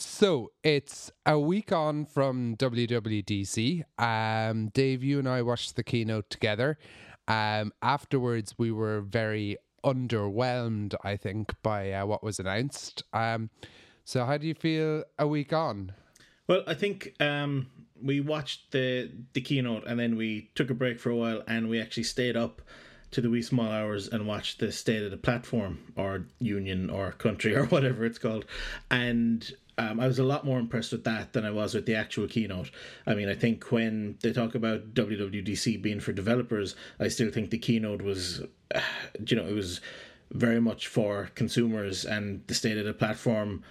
So it's a week on from WWDC. Um, Dave, you and I watched the keynote together. Um, afterwards, we were very underwhelmed, I think, by uh, what was announced. Um, so, how do you feel a week on? Well, I think um, we watched the the keynote and then we took a break for a while and we actually stayed up to the wee small hours and watched the state of the platform or union or country or whatever it's called. And um, I was a lot more impressed with that than I was with the actual keynote. I mean, I think when they talk about WWDC being for developers, I still think the keynote was, you know, it was very much for consumers and the state of the platform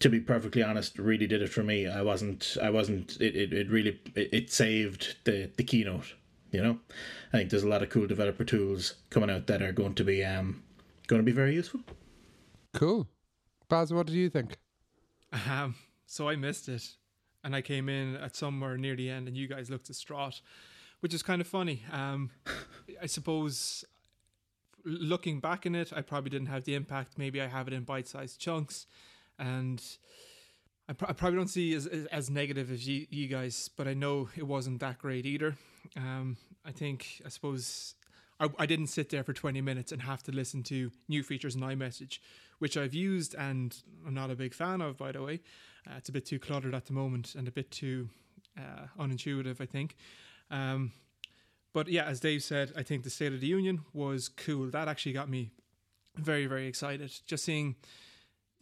to be perfectly honest, really did it for me. I wasn't, I wasn't, it, it, it really, it, it saved the, the keynote, you know? I think there's a lot of cool developer tools coming out that are going to be, um, going to be very useful. Cool. Baz, what do you think? Um, so I missed it, and I came in at somewhere near the end, and you guys looked distraught, which is kind of funny. Um, I suppose looking back in it, I probably didn't have the impact. Maybe I have it in bite-sized chunks, and I, pr- I probably don't see as, as, as negative as you, you, guys, but I know it wasn't that great either. Um, I think I suppose I, I didn't sit there for 20 minutes and have to listen to new features in iMessage, which I've used and I'm not a big fan of, by the way. Uh, it's a bit too cluttered at the moment and a bit too uh, unintuitive, I think. Um, but yeah, as Dave said, I think the State of the Union was cool. That actually got me very, very excited. Just seeing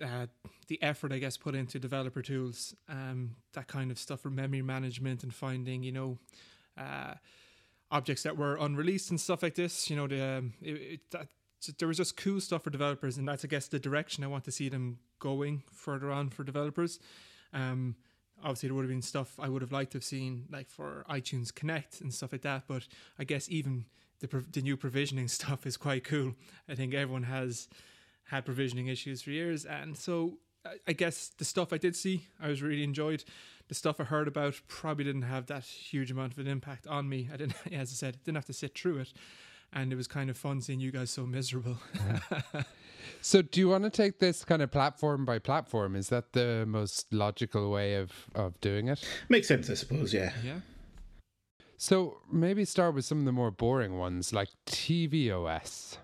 uh, the effort, I guess, put into developer tools, um, that kind of stuff for memory management and finding, you know, uh, objects that were unreleased and stuff like this. You know, the um, it, it, that, there was just cool stuff for developers, and that's I guess the direction I want to see them going further on for developers. Um, obviously, there would have been stuff I would have liked to have seen, like for iTunes Connect and stuff like that. But I guess even the the new provisioning stuff is quite cool. I think everyone has had provisioning issues for years, and so I guess the stuff I did see, I was really enjoyed. The stuff I heard about probably didn't have that huge amount of an impact on me. I didn't, as I said, didn't have to sit through it, and it was kind of fun seeing you guys so miserable. so, do you want to take this kind of platform by platform? Is that the most logical way of of doing it? Makes sense, I suppose. Yeah. Yeah. So maybe start with some of the more boring ones, like tvOS.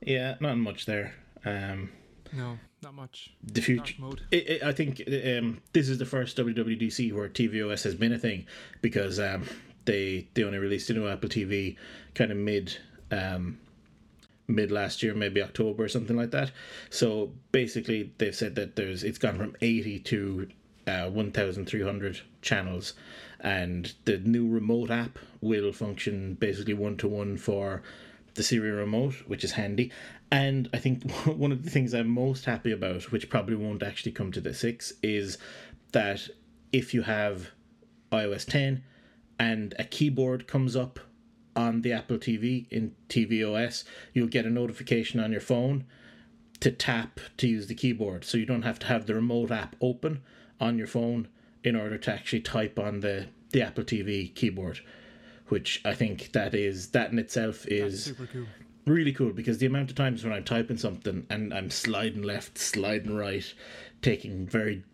Yeah, not much there. Um, no, not much. The future. It, it, I think um, this is the first WWDC where tvOS has been a thing because um, they they only released a new Apple TV kind of mid um, mid last year, maybe October or something like that. So basically, they've said that there's it's gone from eighty to uh, one thousand three hundred channels, and the new remote app will function basically one to one for the Siri remote, which is handy. And I think one of the things I'm most happy about, which probably won't actually come to the 6, is that if you have iOS 10 and a keyboard comes up on the Apple TV in tvOS, you'll get a notification on your phone to tap to use the keyboard. So you don't have to have the remote app open on your phone in order to actually type on the, the Apple TV keyboard, which I think that is that in itself is cool. really cool because the amount of times when I'm typing something and I'm sliding left, sliding right, taking very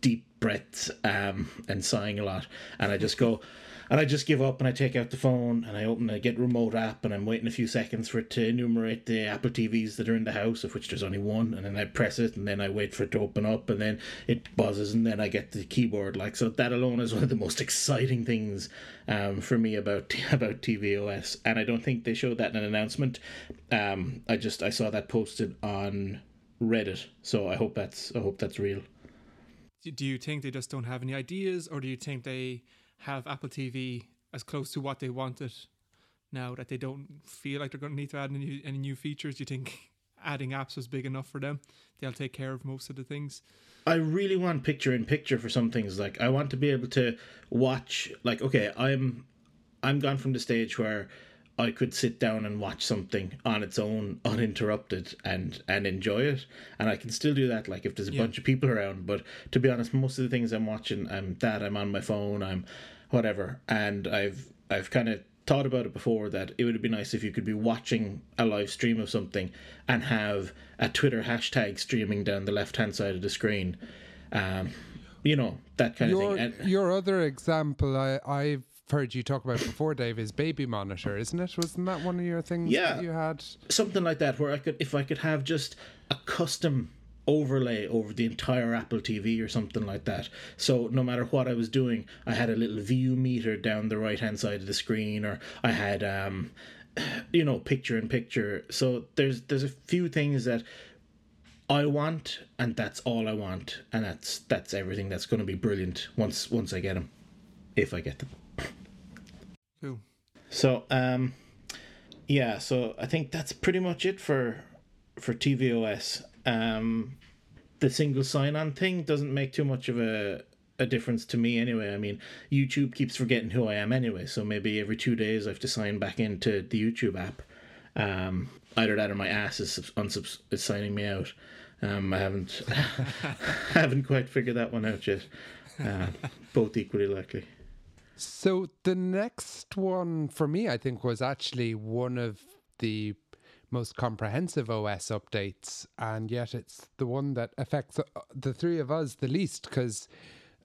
deep breaths um, and sighing a lot, and I just go and I just give up and I take out the phone and I open I get remote app and I'm waiting a few seconds for it to enumerate the Apple TVs that are in the house, of which there's only one, and then I press it and then I wait for it to open up and then it buzzes and then I get the keyboard. Like so that alone is one of the most exciting things um, for me about about tvOS. And I don't think they showed that in an announcement. Um, I just I saw that posted on Reddit. So I hope that's I hope that's real. Do you think they just don't have any ideas or do you think they have Apple TV as close to what they wanted now that they don't feel like they're going to need to add any, any new features? Do you think adding apps was big enough for them? They'll take care of most of the things. I really want picture in picture for some things. Like I want to be able to watch. Like okay, I'm I'm gone from the stage where I could sit down and watch something on its own, uninterrupted, and and enjoy it. And I can still do that, like if there's a yeah. bunch of people around. But to be honest, most of the things I'm watching, I'm that I'm on my phone, I'm whatever. And I've I've kind of thought about it before that it would be nice if you could be watching a live stream of something and have a Twitter hashtag streaming down the left hand side of the screen Um, you know that kind your, of thing. And, your other example, I, I've heard you talk about before, Dave, is Baby Monitor, isn't it? Wasn't that one of your things Yeah. that you had? something like that where I could if I could have just a custom overlay over the entire Apple TV or something like that. So no matter what I was doing, I had a little view meter down the right hand side of the screen or I had um you know picture in picture. So there's there's a few things that I want and that's all I want and that's that's everything that's going to be brilliant once once I get them if I get them. Cool. So um yeah, so I think that's pretty much it for for tvOS. Um the single sign on thing doesn't make too much of a a difference to me anyway. I mean, YouTube keeps forgetting who I am anyway, so maybe every 2 days I have to sign back into the YouTube app. Um either that or my ass is subs- unsubs- is signing me out. Um I haven't haven't quite figured that one out yet. Uh, both equally likely. So the next one for me, I think, was actually one of the most comprehensive OS updates, and yet it's the one that affects uh, the three of us the least because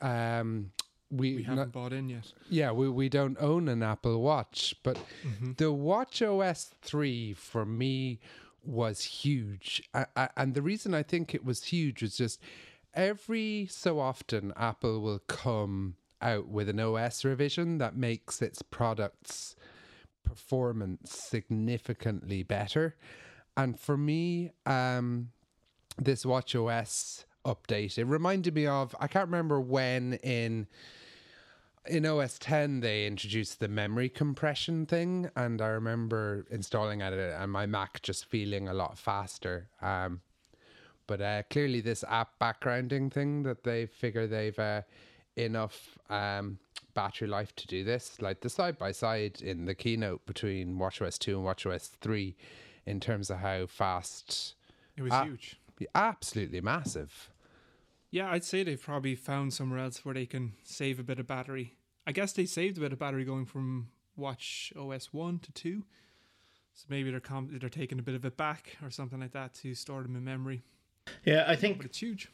um, we, We haven't bought in yet. yeah we, we don't own an Apple Watch, but Mm-hmm. the Watch OS three for me was huge, a- a- and the reason I think it was huge was just every so often Apple will come out with an OS revision that makes its products performance significantly better. And for me, um, this Watch OS update, it reminded me of I can't remember when in in OS 10 they introduced the memory compression thing and I remember installing it and my Mac just feeling a lot faster. Um, but uh, clearly this app backgrounding thing that they figure they've uh, enough um, battery life to do this, like the side by side in the keynote between WatchOS 2 and WatchOS 3 in terms of how fast, It was Ah. huge. absolutely massive. Yeah, I'd say they've probably found somewhere else where they can save a bit of battery. I guess they saved a bit of battery going from Watch OS one to two, so maybe they're com- they're taking a bit of it back or something like that to store them in memory. Yeah, I think But it's huge.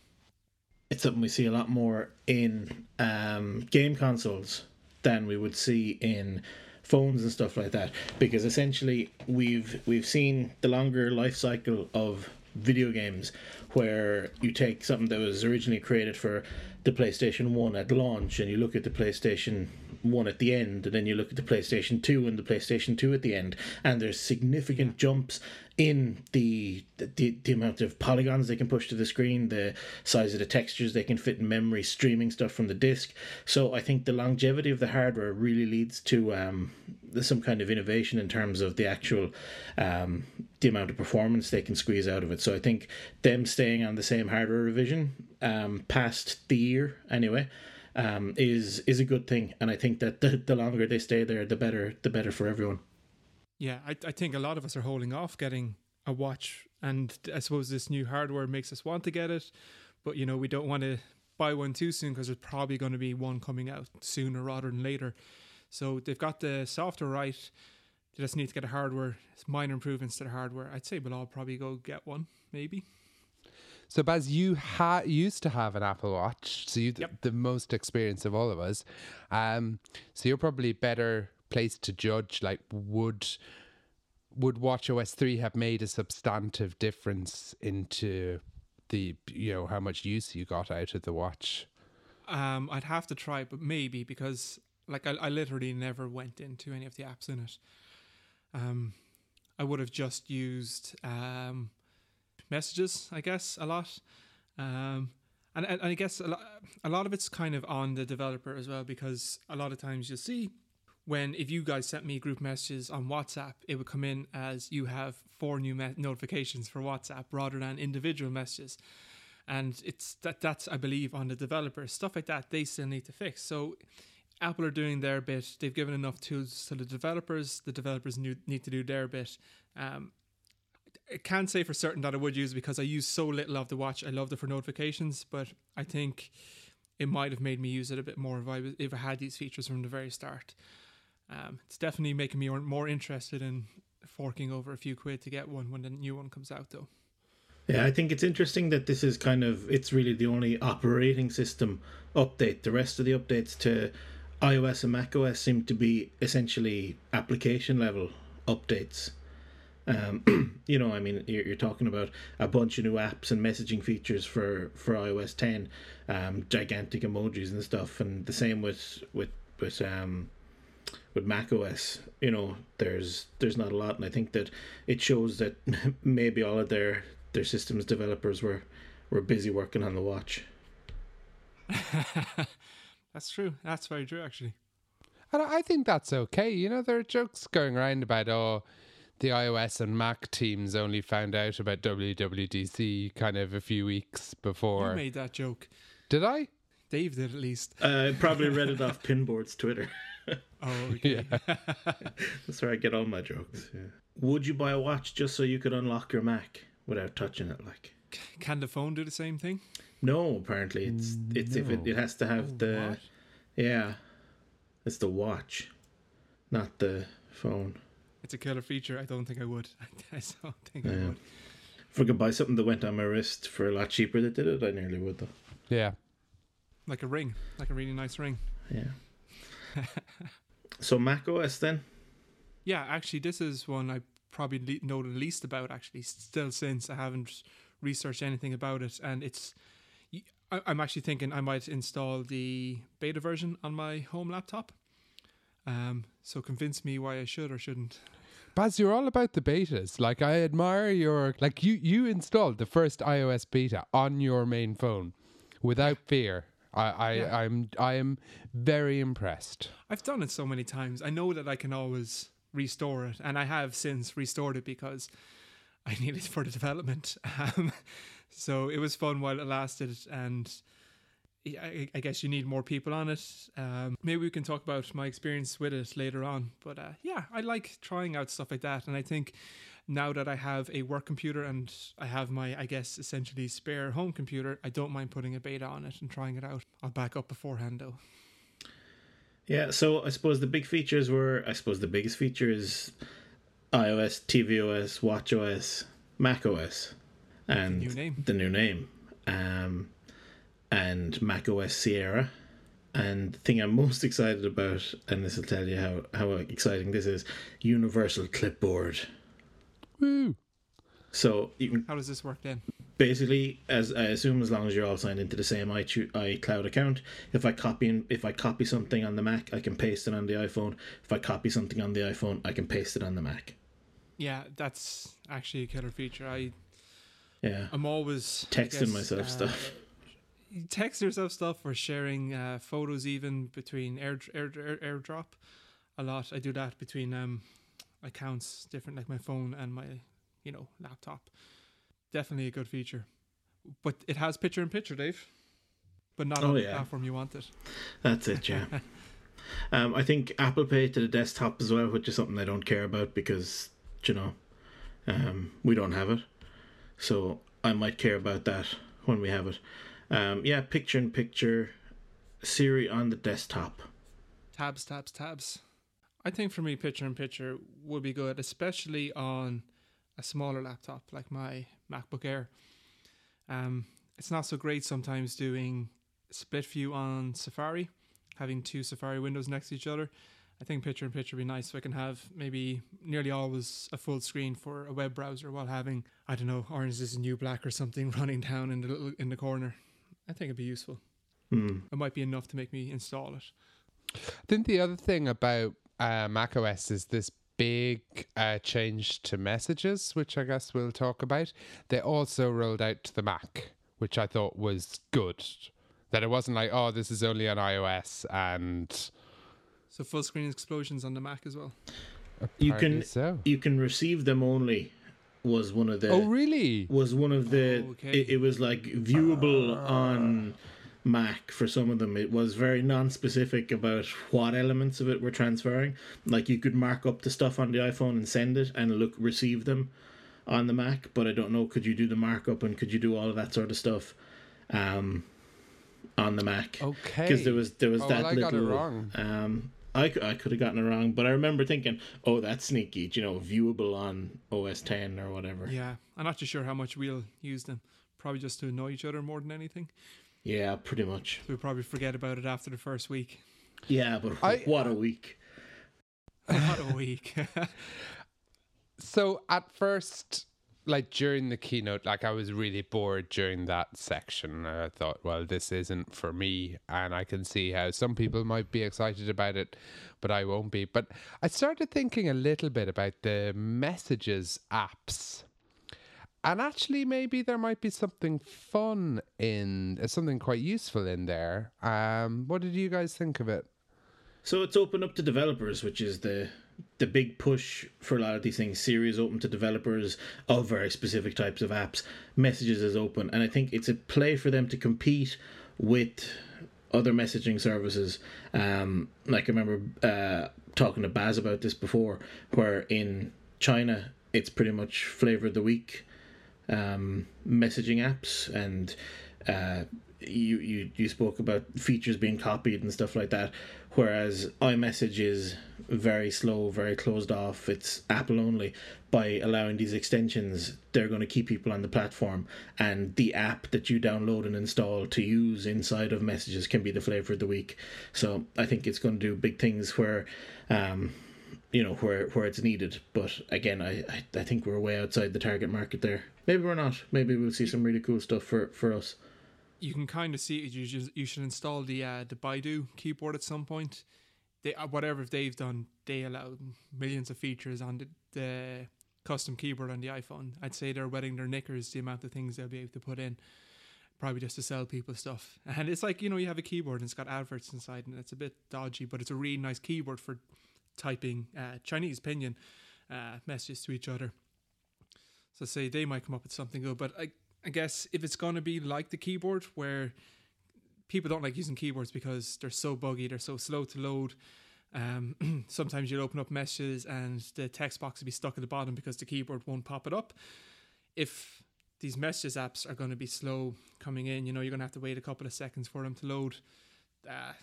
It's something we see a lot more in um, game consoles than we would see in phones and stuff like that. Because essentially we've we've seen the longer life cycle of video games where you take something that was originally created for the PlayStation 1 at launch and you look at the PlayStation 1 at the end and then you look at the PlayStation 2 and the PlayStation 2 at the end and there's significant jumps in the, the the amount of polygons they can push to the screen, the size of the textures they can fit in memory, streaming stuff from the disc. So I think the longevity of the hardware really leads to um, some kind of innovation in terms of the actual um, the amount of performance they can squeeze out of it. So I think them staying on the same hardware revision um, past the year anyway um, is is a good thing, and I think that the, the longer they stay there, the better the better for everyone. Yeah, I, I think a lot of us are holding off getting a watch, and I suppose this new hardware makes us want to get it, but you know we don't want to buy one too soon because there's probably going to be one coming out sooner rather than later. So they've got the software right. They just need to get a hardware, minor improvements to the hardware. I'd say we'll all probably go get one, maybe. So, Baz, you ha- used to have an Apple Watch, so you Yep. the most experience of all of us. Um, so you're probably better placed to judge. Like, would would Watch OS three have made a substantive difference into the you know how much use you got out of the watch? Um, I'd have to try, but maybe because like I, I literally never went into any of the apps in it. Um, I would have just used um, messages, I guess, a lot. Um, and, and I guess a lot, a lot of it's kind of on the developer as well because a lot of times you'll see when if you guys sent me group messages on WhatsApp, it would come in as you have four new me- notifications for WhatsApp rather than individual messages and it's that that's I believe on the developers stuff like that they still need to fix. So Apple are doing their bit. They've given enough tools to the developers. The developers need to do their bit. Um, I can't say for certain that I would use because I use so little of the watch. I loved it for notifications, but I think it might have made me use it a bit more if I was, if I had these features from the very start. Um, it's definitely making me more- interested in forking over a few quid to get one when the new one comes out, though. Yeah, I think it's interesting that this is kind of it's really the only operating system update. The rest of the updates to iOS and macOS seem to be essentially application level updates. Um, you know, I mean, you're, you're, talking about a bunch of new apps and messaging features for, for iOS 10, um, gigantic emojis and stuff, and the same with with with um, with macOS. You know, there's there's not a lot, and I think that it shows that maybe all of their their systems developers were were busy working on the watch. that's true. That's very true, actually. And I think that's okay. You know, there are jokes going around about oh, the iOS and Mac teams only found out about WWDC kind of a few weeks before. You made that joke. Did I? Dave did at least. I uh, probably read it off Pinboard's Twitter. Oh, okay. Yeah. That's where I get all my jokes. Yeah. Would you buy a watch just so you could unlock your Mac? without touching it. Like, can the phone do the same thing? No, apparently it's it's no. if it, it has to have oh, the what? yeah, it's the watch, not the phone. It's a killer feature. I don't think I would. I don't think yeah. I would. If I could buy something that went on my wrist for a lot cheaper that did it, I nearly would though. Yeah, like a ring, like a really nice ring. Yeah. So Mac OS then? Yeah, actually, this is one I probably le- know the least about actually still since I haven't researched anything about it and it's I, I'm actually thinking I might install the beta version on my home laptop um so convince me why I should or shouldn't Baz, you're all about the betas. Like I admire your like you you installed the first iOS beta on your main phone without fear. I, I yeah. I'm I am very impressed. I've done it so many times. I know that I can always restore it, and I have since restored it because I needed it for the development. Um, so it was fun while it lasted, and I, I, guess you need more people on it. Um, maybe we can talk about my experience with it later on. But uh, yeah, I like trying out stuff like that, and I think now that I have a work computer and I have my, I guess, essentially spare home computer, I don't mind putting a beta on it and trying it out. I'll back up beforehand though. Yeah, so I suppose the big features were I suppose the biggest feature is iOS, tvOS, watchOS, macOS, and the new name. The new name. Um, and macOS Sierra. And the thing I'm most excited about, and this will tell you how, how exciting this is, Universal Clipboard. Woo! So you can, how does this work then? basically, as I assume, as long as you're all signed into the same i iCloud account, if I copy and if I copy something on the Mac, I can paste it on the iPhone. If I copy something on the iPhone, I can paste it on the Mac. Yeah, that's actually a killer feature. I yeah, I'm always texting guess, myself uh, stuff. Text yourself stuff or sharing uh, photos even between air, air, air, AirDrop. A lot. I do that between um accounts, different like my phone and my you know laptop definitely a good feature. But it has picture in picture, Dave. But not oh, on the platform you want it. That's it, yeah. um, I think Apple Pay to the desktop as well, which is something I don't care about because, you know, um, we don't have it. So I might care about that when we have it. Um, yeah, picture in picture, Siri on the desktop. Tabs, tabs, tabs. I think for me, picture in picture would be good, especially on a smaller laptop like my MacBook Air. Um, it's not so great sometimes doing split view on Safari, having two Safari windows next to each other. I think picture in picture would be nice so I can have maybe nearly always a full screen for a web browser while having, I don't know, Orange is the New Black or something running down in the little, in the corner. I think it'd be useful. Mm. It might be enough to make me install it. I think the other thing about uh, macOS is this big uh, change to messages, which I guess we'll talk about. They also rolled out to the Mac, which I thought was good. That it wasn't like, oh, this is only on iOS and. So full screen explosions on the Mac as well. you can so. you can receive them only was one of the oh really was one of the oh, okay. it, it, was like viewable uh, on Mac for some of them. It was very non-specific about what elements of it were transferring. Like you could mark up the stuff on the iPhone and send it, and look receive them on the Mac. But I don't know, could you do the markup and could you do all of that sort of stuff um, on the Mac? Okay, because there was there was oh, that well, little um, I, I could have gotten it wrong, but I remember thinking, oh, that's sneaky, you know, viewable on OS 10 or whatever. Yeah, I'm not too sure how much we'll use them. Probably just to annoy each other more than anything. Yeah, pretty much. We'll probably forget about it after the first week. Yeah, but I- what a week. What a week. So at first, like during the keynote, like I was really bored during that section. I thought, well, this isn't for me, and I can see how some people might be excited about it, but I won't be. But I started thinking a little bit about the messages apps. And actually, maybe there might be something fun in uh, something quite useful in there. Um, what did you guys think of it? So it's open up to developers, which is the the big push for a lot of these things. Siri is open to developers of very specific types of apps. Messages is open, and I think it's a play for them to compete with other messaging services. Um, like I remember uh, talking to Baz about this before, where in China it's pretty much flavor of the week um, messaging apps and uh, you, you you spoke about features being copied and stuff like that. Whereas iMessage is very slow very closed off. It's Apple only. By allowing these extensions they're going to keep people on the platform. And the app that you download and install to use inside of messages can be the flavor of the week. So I think it's going to do big things where um, you know where where it's needed. But again, I, I I think we're way outside the target market there. Maybe we're not. Maybe we'll see some really cool stuff for for us. you can kind of see it. You should, you should install the uh, the Baidu keyboard at some point. They uh, whatever they've done, they allow millions of features on the, the custom keyboard on the iPhone. I'd say they're wetting their knickers the amount of things they'll be able to put in, probably just to sell people stuff. And it's like you know you have a keyboard and it's got adverts inside and it's a bit dodgy, but it's a really nice keyboard for typing uh, Chinese pinyin uh, messages to each other. So say they might come up with something good, but I I guess if it's going to be like the keyboard where people don't like using keyboards because they're so buggy, they're so slow to load. Um, sometimes you'll open up messages and the text box will be stuck at the bottom because the keyboard won't pop it up. If these messages apps are going to be slow coming in, you know, you're going to have to wait a couple of seconds for them to load. Uh,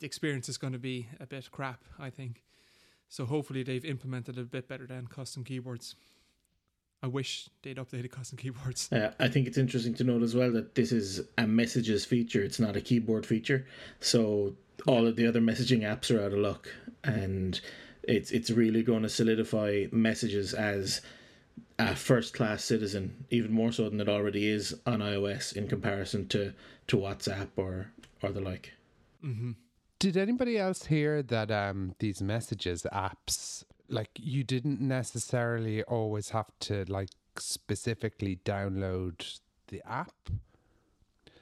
the experience is going to be a bit crap, I think. So hopefully they've implemented it a bit better than custom keyboards. I wish they'd updated custom keyboards. Uh, I think it's interesting to note as well that this is a messages feature. It's not a keyboard feature. So all of the other messaging apps are out of luck, and it's it's really going to solidify messages as a first class citizen, even more so than it already is on iOS in comparison to to WhatsApp or or the like. hmm Did anybody else hear that um, these messages apps, like you didn't necessarily always have to like specifically download the app?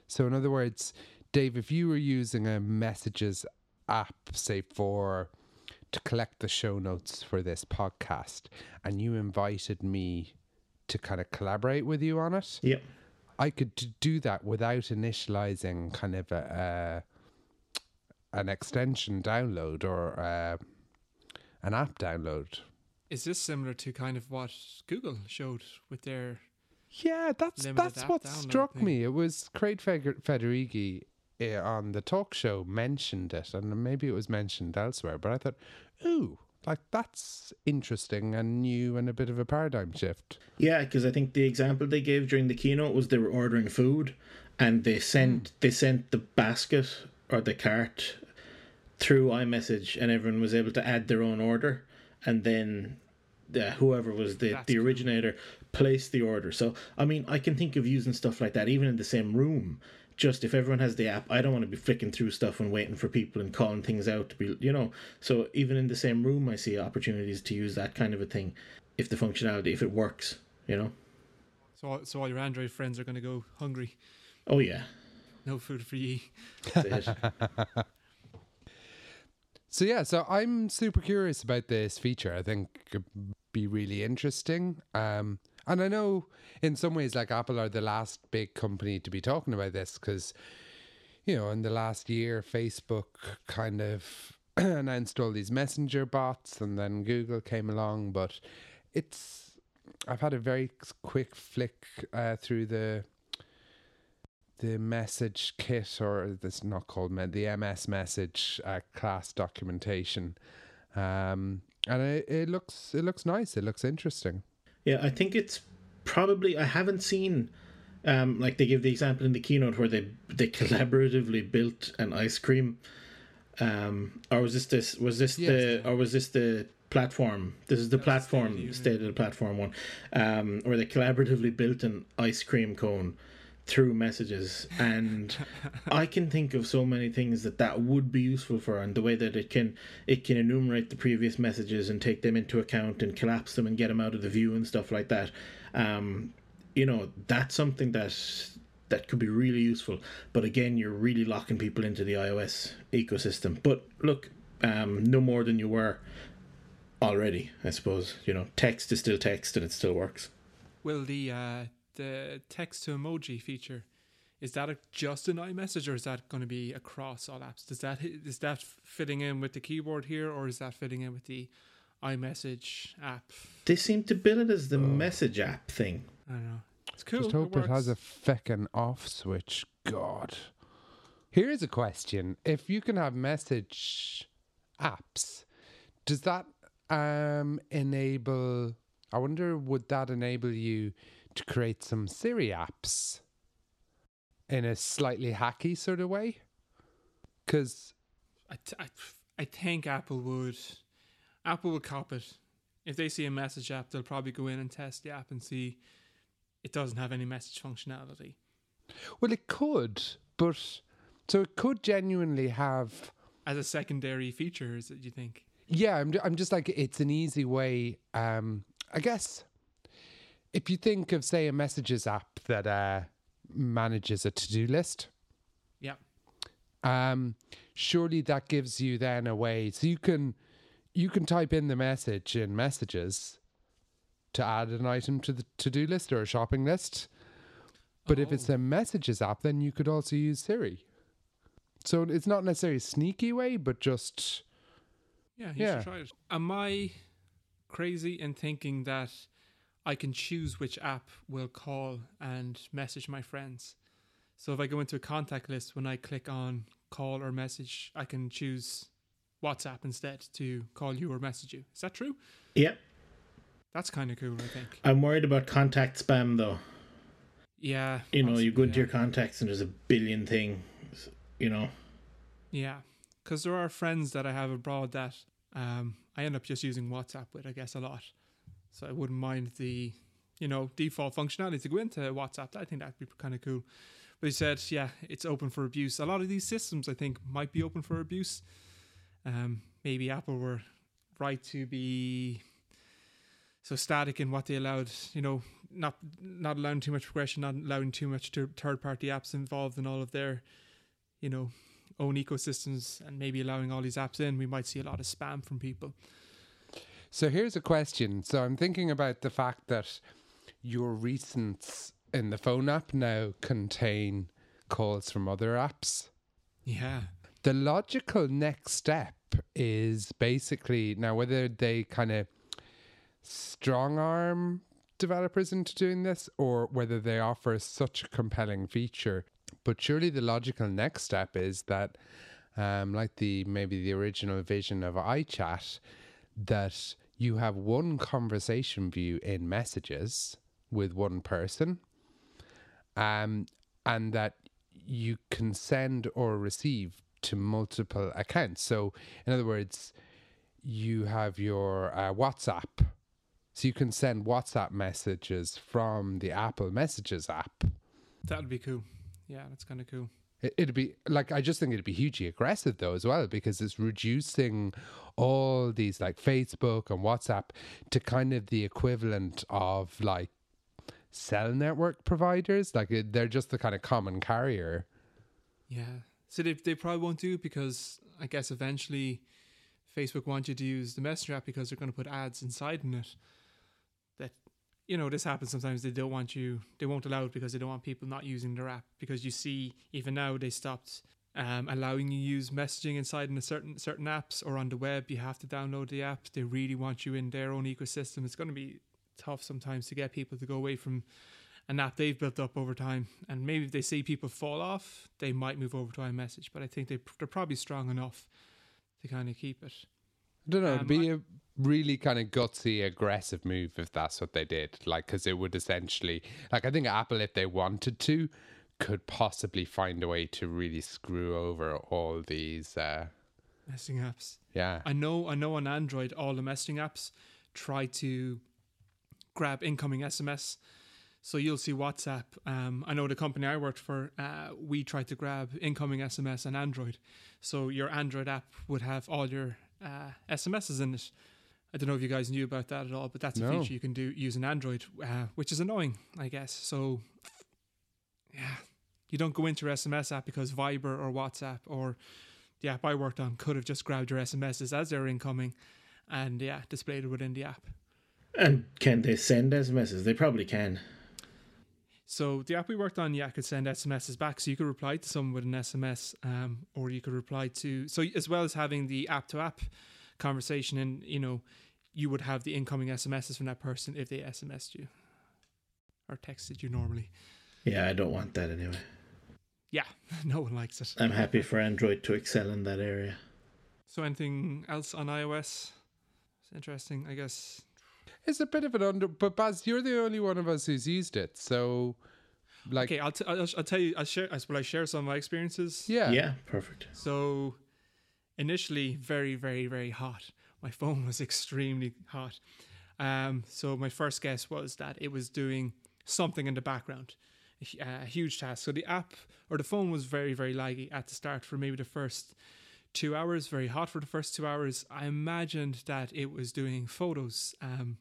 So, in other words, Dave, if you were using a messages app, say for to collect the show notes for this podcast, and you invited me to kind of collaborate with you on it, Yep. I could do that without initializing kind of a, a an extension download or uh, an app download. Is this similar to kind of what Google showed with their Yeah, that's that's app what struck thing. me. It was Craig Federighi uh, on the talk show mentioned it, and maybe it was mentioned elsewhere. But I thought, ooh, like that's interesting and new and a bit of a paradigm shift. Yeah, because I think the example they gave during the keynote was they were ordering food, and they sent they sent the basket or the cart through iMessage, and everyone was able to add their own order, and then uh, whoever was the That's the cool. originator placed the order. So I mean, I can think of using stuff like that even in the same room. Just if everyone has the app, I don't want to be flicking through stuff and waiting for people and calling things out to be, you know. So even in the same room, I see opportunities to use that kind of a thing, if the functionality, if it works, you know. so so all your Android friends are going to go hungry. Oh yeah, No food for ye. So yeah, so I'm super curious about this feature. I think it'd be really interesting. Um, and I know in some ways, like Apple are the last big company to be talking about this because, you know, in the last year, Facebook kind of announced all these messenger bots, and then Google came along. But it's I've had a very quick flick uh, through the the message kit, or this not called the MS message uh, class documentation, um, and it, it looks it looks nice. It looks interesting. Yeah, I think it's probably I haven't seen um like they give the example in the keynote where they they collaboratively built an ice cream um or was this this was this Yes. the or was this the platform this is the That was State of the platform state of the platform one um where they collaboratively built an ice cream cone through messages. And i can think of so many things that that would be useful for and the way that it can it can enumerate the previous messages and take them into account and collapse them and get them out of the view and stuff like that. Um you know that's something that that could be really useful. But again you're really locking people into the ios ecosystem. But look um no more than you were already i suppose. You know text is still text and it still works. Will the uh, the text to emoji feature is that a, just an iMessage or is that going to be across all apps? Does that is that fitting in with the keyboard here or is that fitting in with the iMessage app? they seem to bill it as the message app thing I don't know. It's cool. Just hope it, has a works. feckin' off switch. God. Here's a question: If you can have message apps, does that um enable? I wonder, would that enable you to create some Siri apps in a slightly hacky sort of way? Because I, t- I, I think Apple would Apple would cop it. If they see a message app, they'll probably go in and test the app and see it doesn't have any message functionality. well, it could, but so it could genuinely have. As a secondary feature, is it you think? Yeah, I'm, I'm just like, it's an easy way. Um, I guess if you think of, say, a messages app that uh, manages a to do list, Yeah. um, surely that gives you then a way so you can you can type in the message in messages to add an item to the to do list or a shopping list. But if it's Oh. a messages app, then you could also use Siri. So it's not necessarily a sneaky way, but just Yeah, you Yeah. should try it. Am I crazy in thinking that I can choose which app will call and message my friends? So if I go into a contact list, when I click on call or message, I can choose WhatsApp instead to call you or message you. Is that true? Yep. That's kind of cool, I think. I'm worried about contact spam though. Yeah. You know, you go into yeah. your contacts and there's a billion things. You know, Yeah, because there are friends that I have abroad that um, I end up just using WhatsApp with, I guess, a lot. So I wouldn't mind the, you know, default functionality to go into WhatsApp. I think that'd be kind of cool. But he said, yeah, it's open for abuse. A lot of these systems, I think, might be open for abuse. Um, maybe Apple were right to be so static in what they allowed. You know, not not allowing too much progression, not allowing too much third party apps involved in all of their, you know, own ecosystems, and maybe allowing all these apps in. We might see a lot of spam from people. So here's a question. So I'm thinking about the fact that your recents in the phone app now contain calls from other apps. Yeah. The logical next step is basically now whether they kind of strong arm developers into doing this or whether they offer such a compelling feature. But surely the logical next step is that, um, like the maybe the original vision of iChat, that you have one conversation view in messages with one person, um, and that you can send or receive to multiple accounts. So, in other words, you have your uh, WhatsApp. So you can send WhatsApp messages from the Apple Messages app. That'd be cool. Yeah, that's kind of cool. It, it'd be like I just think it'd be hugely aggressive though as well because it's reducing all these like Facebook and WhatsApp to kind of the equivalent of like cell network providers. Like they're just the kind of common carrier. Yeah. So they they probably won't do because I guess eventually Facebook wants you to use the Messenger app because they're going to put ads inside in it. You know this happens sometimes. They don't want you. They won't allow it because they don't want people not using their app. Because you see, even now they stopped um, allowing you use messaging inside in a certain certain apps or on the web. You have to download the app. They really want you in their own ecosystem. It's going to be tough sometimes to get people to go away from an app they've built up over time. And maybe if they see people fall off, they might move over to iMessage. But I think they they're probably strong enough to kind of keep it. I don't know. It'd Um, be a really kind of gutsy, aggressive move if that's what they did. Like, because it would essentially, like, I think Apple, if they wanted to, could possibly find a way to really screw over all these. Uh, Messaging apps. yeah. I know I know on Android all the messaging apps try to grab incoming SMS. So you'll see WhatsApp. Um, I know the company I worked for, uh, we tried to grab incoming SMS on Android. So your Android app would have all your uh, SMSs in it. I don't know if you guys knew about that at all, but that's a No. feature you can do using Android, uh, which is annoying, I guess. So yeah, you don't go into your SMS app because Viber or WhatsApp or the app I worked on could have just grabbed your SMSs as they're incoming and yeah, displayed it within the app. And can they send SMSs? They probably can. So the app we worked on, yeah, could send SMSs back. So you could reply to someone with an SMS, um, or you could reply to so as well as having the app to app conversation, and you know, you would have the incoming SMSs from that person if they SMSed you or texted you normally. Yeah, I don't want that anyway. Yeah, no one likes it. I'm happy for Android to excel in that area. So anything else on iOS? It's interesting, I guess. It's a bit of an under, but Baz, you're the only one of us who's used it. So, like, Okay, I'll, t- I'll, I'll tell you. I'll share. Will I share some of my experiences? yeah. Yeah, perfect. So initially very, very, very hot. My phone was extremely hot. Um, so my first guess was that it was doing something in the background, a, a huge task. So the app or the phone was very, very laggy at the start for maybe the first two hours, very hot for the first two hours. I imagined that it was doing photos, um,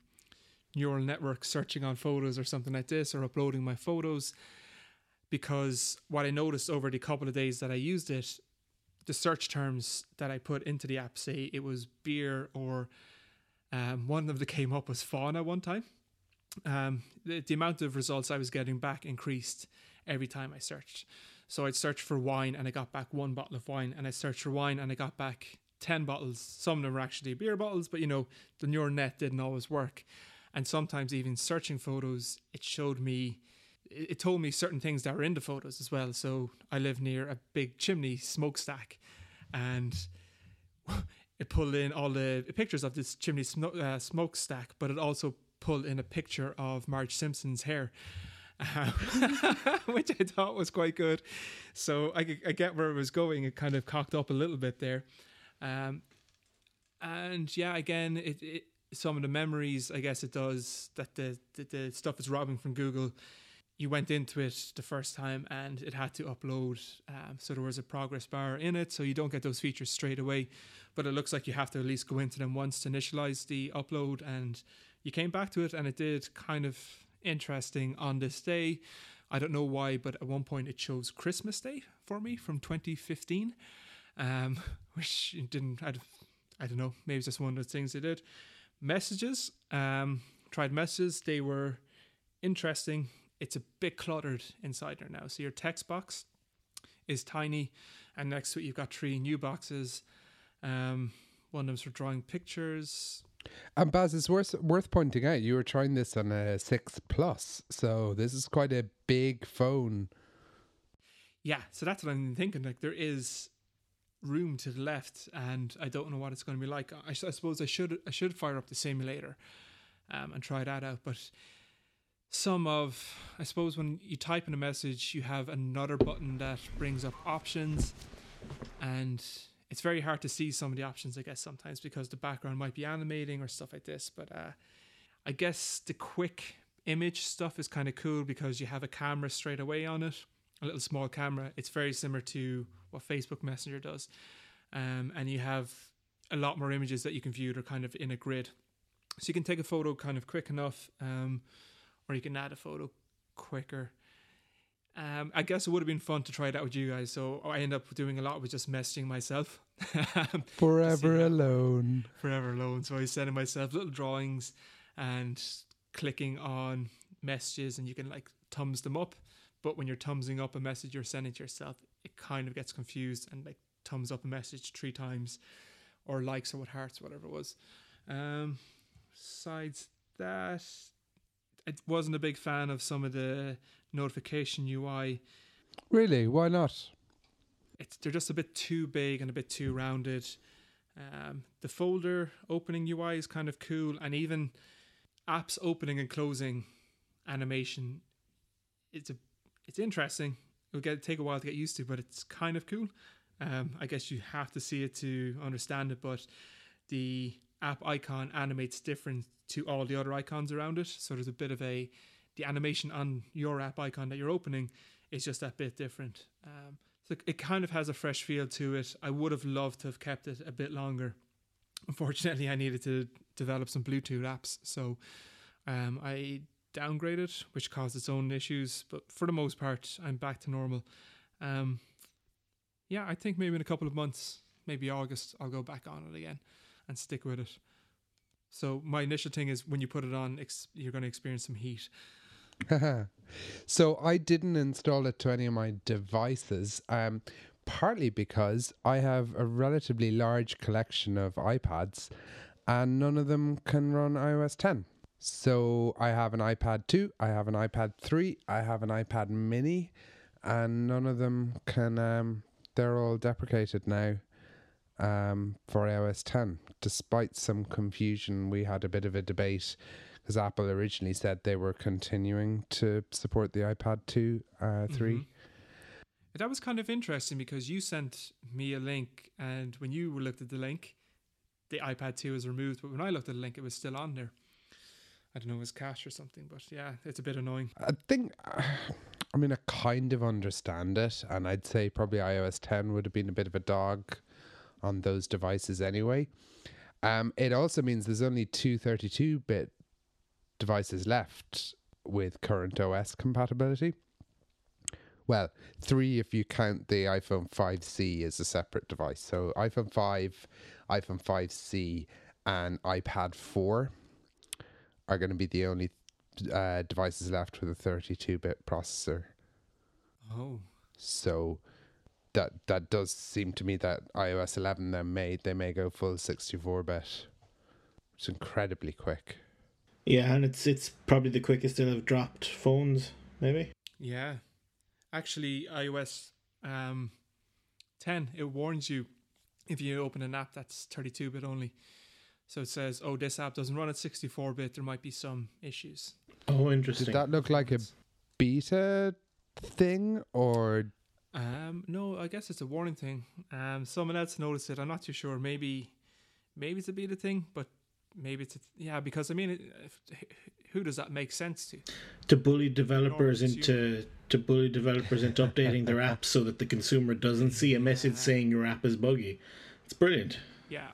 neural network searching on photos or something like this, or uploading my photos. Because what I noticed over the couple of days that I used it, the search terms that I put into the app say it was beer or um, one of them came up was fauna one time. Um, the, the amount of results I was getting back increased every time I searched. So I'd search for wine and I got back one bottle of wine, and I searched for wine and I got back 10 bottles. Some of them were actually beer bottles, but you know, the neural net didn't always work. And sometimes, even searching photos, it showed me it told me certain things that were in the photos as well. So I live near a big chimney smokestack, and it pulled in all the pictures of this chimney smo- uh, smokestack, but it also pulled in a picture of Marge Simpson's hair. which I thought was quite good. So I, I get where it was going. It kind of cocked up a little bit there. Um, and yeah, again, it, it some of the memories, I guess it does that the, the the stuff is robbing from Google. You went into it the first time and it had to upload, um, so there was a progress bar in it, so you don't get those features straight away. But it looks like you have to at least go into them once to initialize the upload, and you came back to it, and it did kind of interesting on this day. I don't know why, but at one point it chose Christmas Day for me from 2015, um, which didn't. I, I don't know. Maybe it's just one of the things they did. Messages. Um, tried messages. They were interesting. It's a bit cluttered inside there now. So your text box is tiny, and next to it you've got three new boxes. Um, one of them's for drawing pictures. And Baz, it's worth worth pointing out you were trying this on a six plus, so this is quite a big phone. Yeah, so that's what I'm thinking. Like there is room to the left, and I don't know what it's going to be like. I suppose I should I should fire up the simulator um, and try that out. But some of I suppose when you type in a message, you have another button that brings up options, and it's very hard to see some of the options. I guess sometimes because the background might be animating or stuff like this. But uh, I guess the quick image stuff is kind of cool because you have a camera straight away on it a little small camera. It's very similar to what Facebook Messenger does. Um, and you have a lot more images that you can view. They're kind of in a grid. So you can take a photo kind of quick enough, um, or you can add a photo quicker. Um, I guess it would have been fun to try it out with you guys. So I end up doing a lot with just messaging myself. Forever that. alone. forever alone. So I was sending myself little drawings and clicking on messages, and you can like thumbs them up. But when you're thumbsing up a message you're sending to yourself, it kind of gets confused and like thumbs up a message three times, or likes or what hearts, whatever it was. Um, besides that, I wasn't a big fan of some of the notification UI. Really? Why not? It's they're just a bit too big and a bit too rounded. Um, the folder opening UI is kind of cool, and even apps opening and closing animation. It's a it's interesting. It'll get take a while to get used to, but it's kind of cool. Um, I guess you have to see it to understand it, but the app icon animates different to all the other icons around it. So there's a bit of a the animation on your app icon that you're opening is just that bit different. Um, so it kind of has a fresh feel to it. I would have loved to have kept it a bit longer. Unfortunately, I needed to develop some Bluetooth apps, so um, I downgraded, which caused its own issues. But for the most part, I'm back to normal. Um, yeah, I think maybe in a couple of months, maybe August, I'll go back on it again and stick with it. So my initial thing is when you put it on, ex- you're going to experience some heat. so I didn't install it to any of my devices, um, partly because I have a relatively large collection of iPads, and none of them can run iOS 10. So I have an iPad 2, I have an iPad 3, I have an iPad mini, and none of them can, um, they're all deprecated now um, for iOS 10. Despite some confusion, we had a bit of a debate because Apple originally said they were continuing to support the iPad 2, uh, 3. Mm-hmm. That was kind of interesting because you sent me a link, and when you looked at the link, the iPad 2 was removed, but when I looked at the link, it was still on there. I don't know, was cache or something, but yeah, it's a bit annoying. I think, I mean, I kind of understand it, and I'd say probably iOS 10 would have been a bit of a dog on those devices anyway. Um, it also means there's only two 32 bit devices left with current OS compatibility. Well, three if you count the iPhone 5C as a separate device. So iPhone 5, iPhone 5C, and iPad 4 are going to be the only uh, devices left with a 32 bit processor. Oh. So that that does seem to me that iOS 11 then may they may go full 64 bit. It's incredibly quick. Yeah, and it's it's probably the quickest to have dropped phones, maybe. Yeah. Actually, iOS um 10 it warns you if you open an app that's 32 bit only. So it says, "Oh, this app doesn't run at 64-bit. There might be some issues." Oh, interesting. Did that look like a beta thing, or? Um, no, I guess it's a warning thing. Um, someone else noticed it. I'm not too sure. Maybe, maybe it's a beta thing, but maybe it's a, yeah. Because I mean, if, who does that make sense to? To bully developers into to bully developers into updating their apps so that the consumer doesn't see a message saying your app is buggy. It's brilliant. Yeah,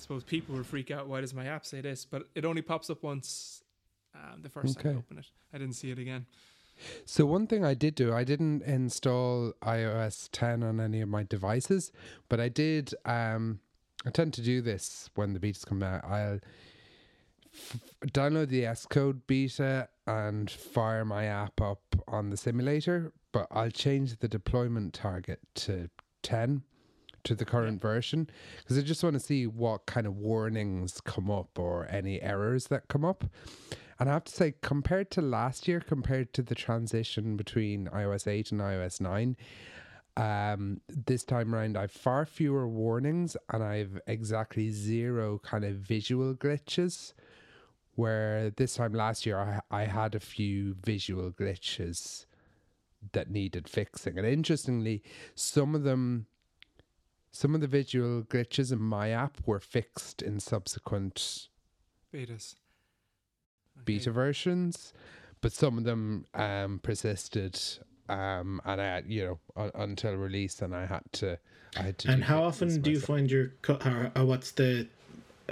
suppose people will freak out. Why does my app say this? But it only pops up once. Um, the first okay. time I open it, I didn't see it again. So one thing I did do, I didn't install iOS 10 on any of my devices, but I did. Um, I tend to do this when the betas come out. I'll f- download the Xcode beta and fire my app up on the simulator, but I'll change the deployment target to 10 to the current version because I just want to see what kind of warnings come up or any errors that come up. And I have to say, compared to last year, compared to the transition between iOS 8 and iOS 9, um, this time around, I've far fewer warnings and I've exactly zero kind of visual glitches. Where this time last year, I, I had a few visual glitches that needed fixing. And interestingly, some of them some of the visual glitches in my app were fixed in subsequent betas, okay. beta versions, but some of them um, persisted. Um, and I, you know, uh, until release, and I had to, I had to. And how often do you find your, cu- or, or what's the,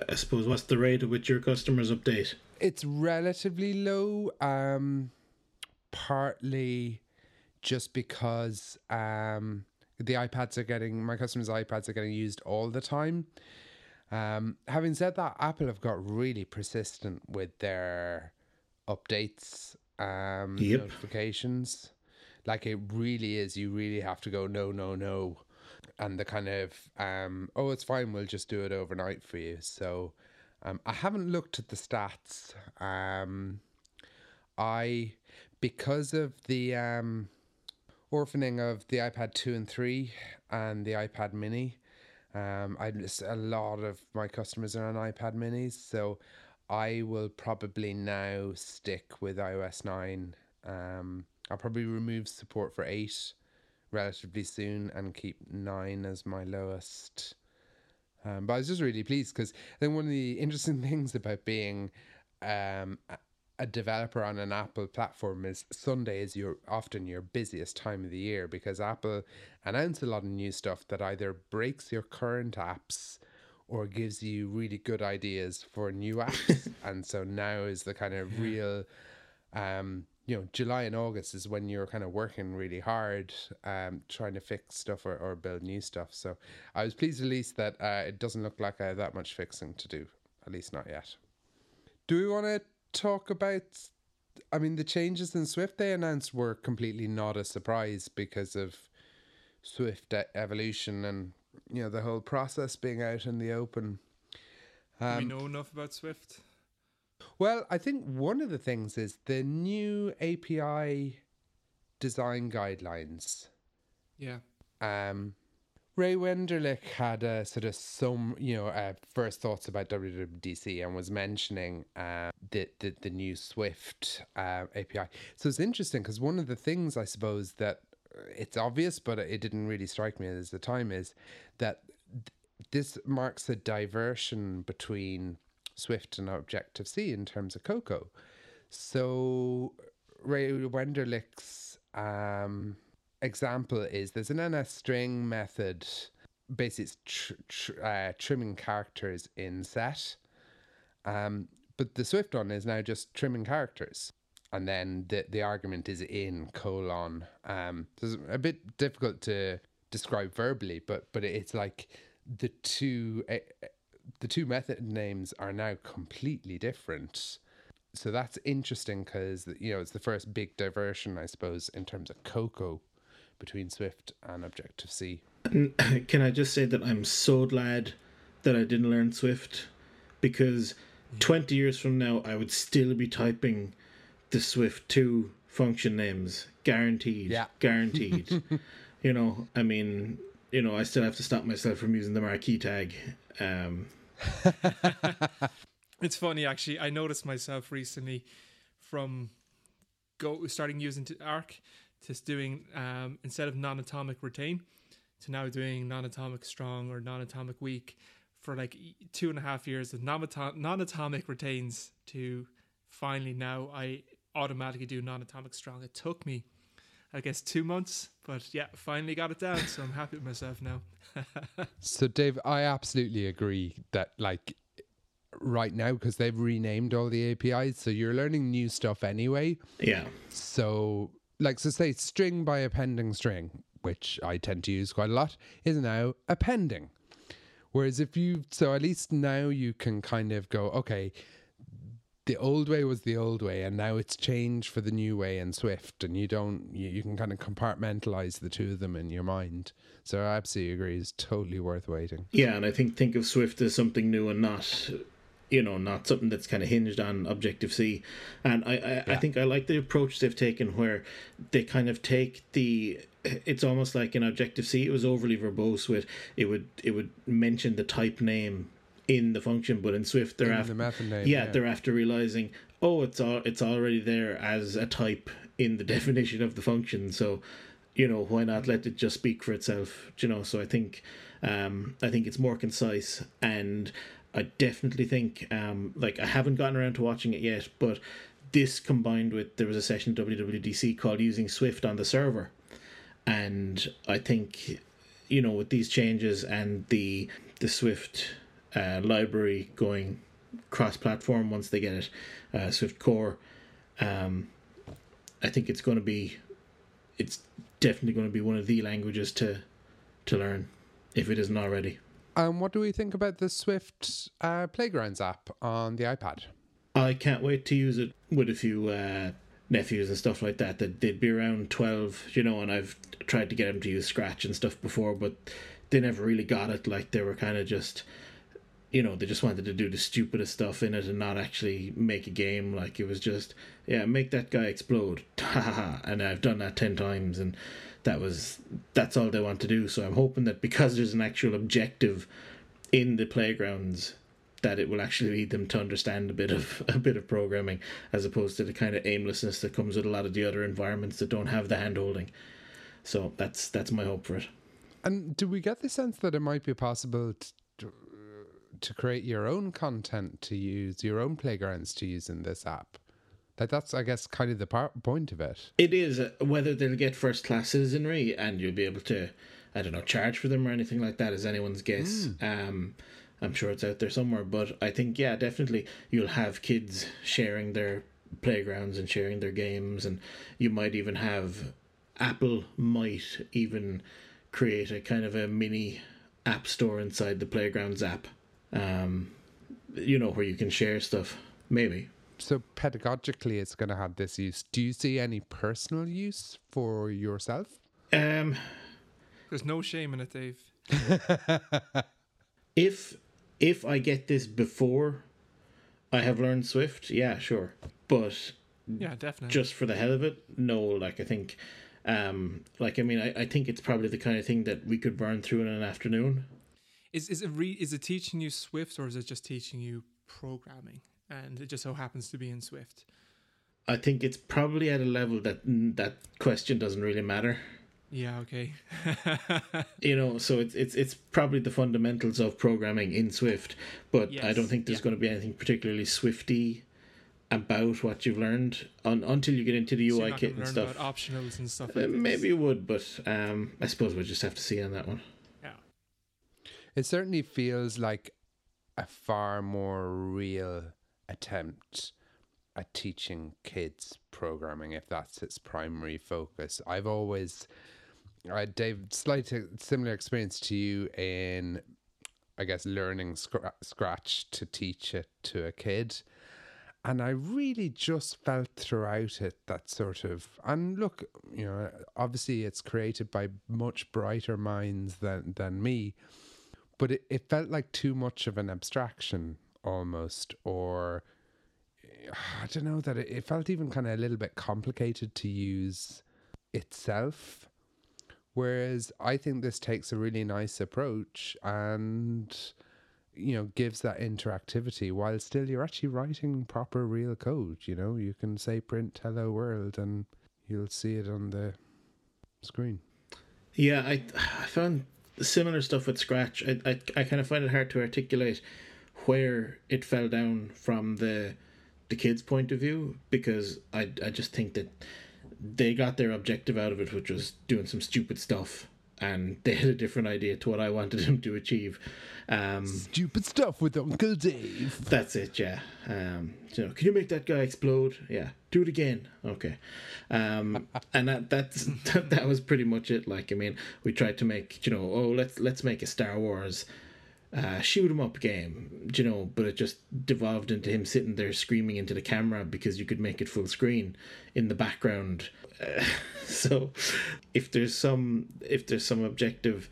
I suppose, what's the rate at which your customers update? It's relatively low. Um, partly just because um the iPads are getting my customers' iPads are getting used all the time. Um, having said that, Apple have got really persistent with their updates, um, yep. notifications. Like it really is, you really have to go no, no, no, and the kind of um, oh, it's fine, we'll just do it overnight for you. So um, I haven't looked at the stats. Um, I because of the um, orphaning of the iPad two and three and the iPad Mini. Um, I a lot of my customers are on iPad Minis, so I will probably now stick with iOS nine. Um, I'll probably remove support for eight relatively soon and keep nine as my lowest. Um, but I was just really pleased because I think one of the interesting things about being um, a developer on an Apple platform is Sunday is your often your busiest time of the year because Apple announce a lot of new stuff that either breaks your current apps or gives you really good ideas for new apps. and so now is the kind of real um you know July and August is when you're kind of working really hard um trying to fix stuff or, or build new stuff. So I was pleased at least that uh, it doesn't look like I have that much fixing to do, at least not yet. Do we want to talk about I mean the changes in Swift they announced were completely not a surprise because of Swift evolution and you know the whole process being out in the open. Um, we know enough about Swift? Well, I think one of the things is the new API design guidelines. Yeah. Um, Ray Wenderlich had a sort of some, you know, uh, first thoughts about WWDC and was mentioning uh, the, the, the new Swift uh, API. So it's interesting because one of the things I suppose that uh, it's obvious, but it didn't really strike me at the time is that th- this marks a diversion between Swift and Objective C in terms of Cocoa. So Ray Wenderlich's um, example is there's an NS string method. Basically, it's tr- tr- uh, trimming characters in set. Um, but the Swift one is now just trimming characters. And then the, the argument is in colon. Um, so it's a bit difficult to describe verbally, but but it's like the two uh, the two method names are now completely different. So that's interesting because you know it's the first big diversion, I suppose, in terms of Cocoa between Swift and Objective C. Can I just say that I'm so glad that I didn't learn Swift because 20 years from now I would still be typing the Swift 2 function names. Guaranteed. Yeah. Guaranteed. You know i mean you know i still have to stop myself from using the marquee tag um. It's funny actually. I noticed myself recently from go starting using arc to doing um, instead of non-atomic retain to now doing non-atomic strong or non-atomic weak for like two and a half years of non-atomic retains to finally now I automatically do non-atomic strong. It took me, I guess, two months, but yeah, finally got it down. So I'm happy with myself now. so Dave, I absolutely agree that like right now because they've renamed all the APIs, so you're learning new stuff anyway. Yeah. So like so say string by appending string, which I tend to use quite a lot, is now appending. Whereas if you so at least now you can kind of go, okay, the old way was the old way and now it's changed for the new way in Swift and you don't you, you can kind of compartmentalize the two of them in your mind. So I absolutely agree it's totally worth waiting. Yeah, and I think think of Swift as something new and not you know, not something that's kind of hinged on Objective C. And I, I, yeah. I think I like the approach they've taken where they kind of take the it's almost like in Objective C it was overly verbose with it would it would mention the type name in the function, but in Swift they're in after the name, yeah, yeah, they're after realizing oh it's all it's already there as a type in the definition of the function. So you know why not let it just speak for itself? You know, so I think um, I think it's more concise and I definitely think, um, like, I haven't gotten around to watching it yet, but this combined with there was a session WWDC called using Swift on the server, and I think, you know, with these changes and the the Swift uh, library going cross-platform once they get it, uh, Swift Core, um, I think it's going to be, it's definitely going to be one of the languages to to learn if it isn't already. Um, what do we think about the Swift uh, Playgrounds app on the iPad? I can't wait to use it with a few uh, nephews and stuff like that. That they'd be around twelve, you know, and I've tried to get them to use Scratch and stuff before, but they never really got it. Like they were kind of just you know, they just wanted to do the stupidest stuff in it and not actually make a game. Like it was just, yeah, make that guy explode. and I've done that 10 times and that was, that's all they want to do. So I'm hoping that because there's an actual objective in the playgrounds, that it will actually lead them to understand a bit of a bit of programming as opposed to the kind of aimlessness that comes with a lot of the other environments that don't have the hand holding. So that's that's my hope for it. And do we get the sense that it might be possible to, to create your own content to use, your own playgrounds to use in this app? Like that's, I guess, kind of the part, point of it. It is uh, whether they'll get first class citizenry and you'll be able to, I don't know, charge for them or anything like that is anyone's guess. Mm. Um, I'm sure it's out there somewhere, but I think yeah, definitely you'll have kids sharing their playgrounds and sharing their games, and you might even have Apple might even create a kind of a mini app store inside the playgrounds app. Um, you know where you can share stuff, maybe. So pedagogically, it's going to have this use. Do you see any personal use for yourself? Um, there's no shame in it, Dave. if if I get this before I have learned Swift, yeah, sure. But yeah, definitely. Just for the hell of it, no. Like I think, um, like I mean, I, I think it's probably the kind of thing that we could burn through in an afternoon. Is is it re- is it teaching you Swift or is it just teaching you programming? And it just so happens to be in Swift. I think it's probably at a level that that question doesn't really matter. Yeah, okay. you know, so it's it's it's probably the fundamentals of programming in Swift, but yes, I don't think there's yeah. going to be anything particularly Swifty about what you've learned on, until you get into the so UI kit and stuff. optionals and stuff. Uh, like uh, maybe you would, but um, I suppose we'll just have to see on that one. Yeah, it certainly feels like a far more real attempt at teaching kids programming if that's its primary focus. I've always uh, Dave, slight similar experience to you in, I guess, learning scr- Scratch to teach it to a kid. And I really just felt throughout it that sort of, and look, you know, obviously it's created by much brighter minds than, than me, but it, it felt like too much of an abstraction almost, or I don't know, that it, it felt even kind of a little bit complicated to use itself. Whereas I think this takes a really nice approach and you know gives that interactivity while still you're actually writing proper real code you know? You can say print hello world and you'll see it on the screen. Yeah i i found similar stuff with scratch. I i, I kind of find it hard to articulate where it fell down from the the kids point of view because i i just think that they got their objective out of it, which was doing some stupid stuff, and they had a different idea to what I wanted them to achieve. Um, stupid stuff with Uncle Dave. That's it, yeah. Um, you know, can you make that guy explode? Yeah, do it again. Okay, um, and that that's that, that was pretty much it. Like, I mean, we tried to make you know, oh, let's let's make a Star Wars uh, shoot 'em up game, you know, but it just devolved into him sitting there screaming into the camera because you could make it full screen in the background. Uh, so, if there's some if there's some objective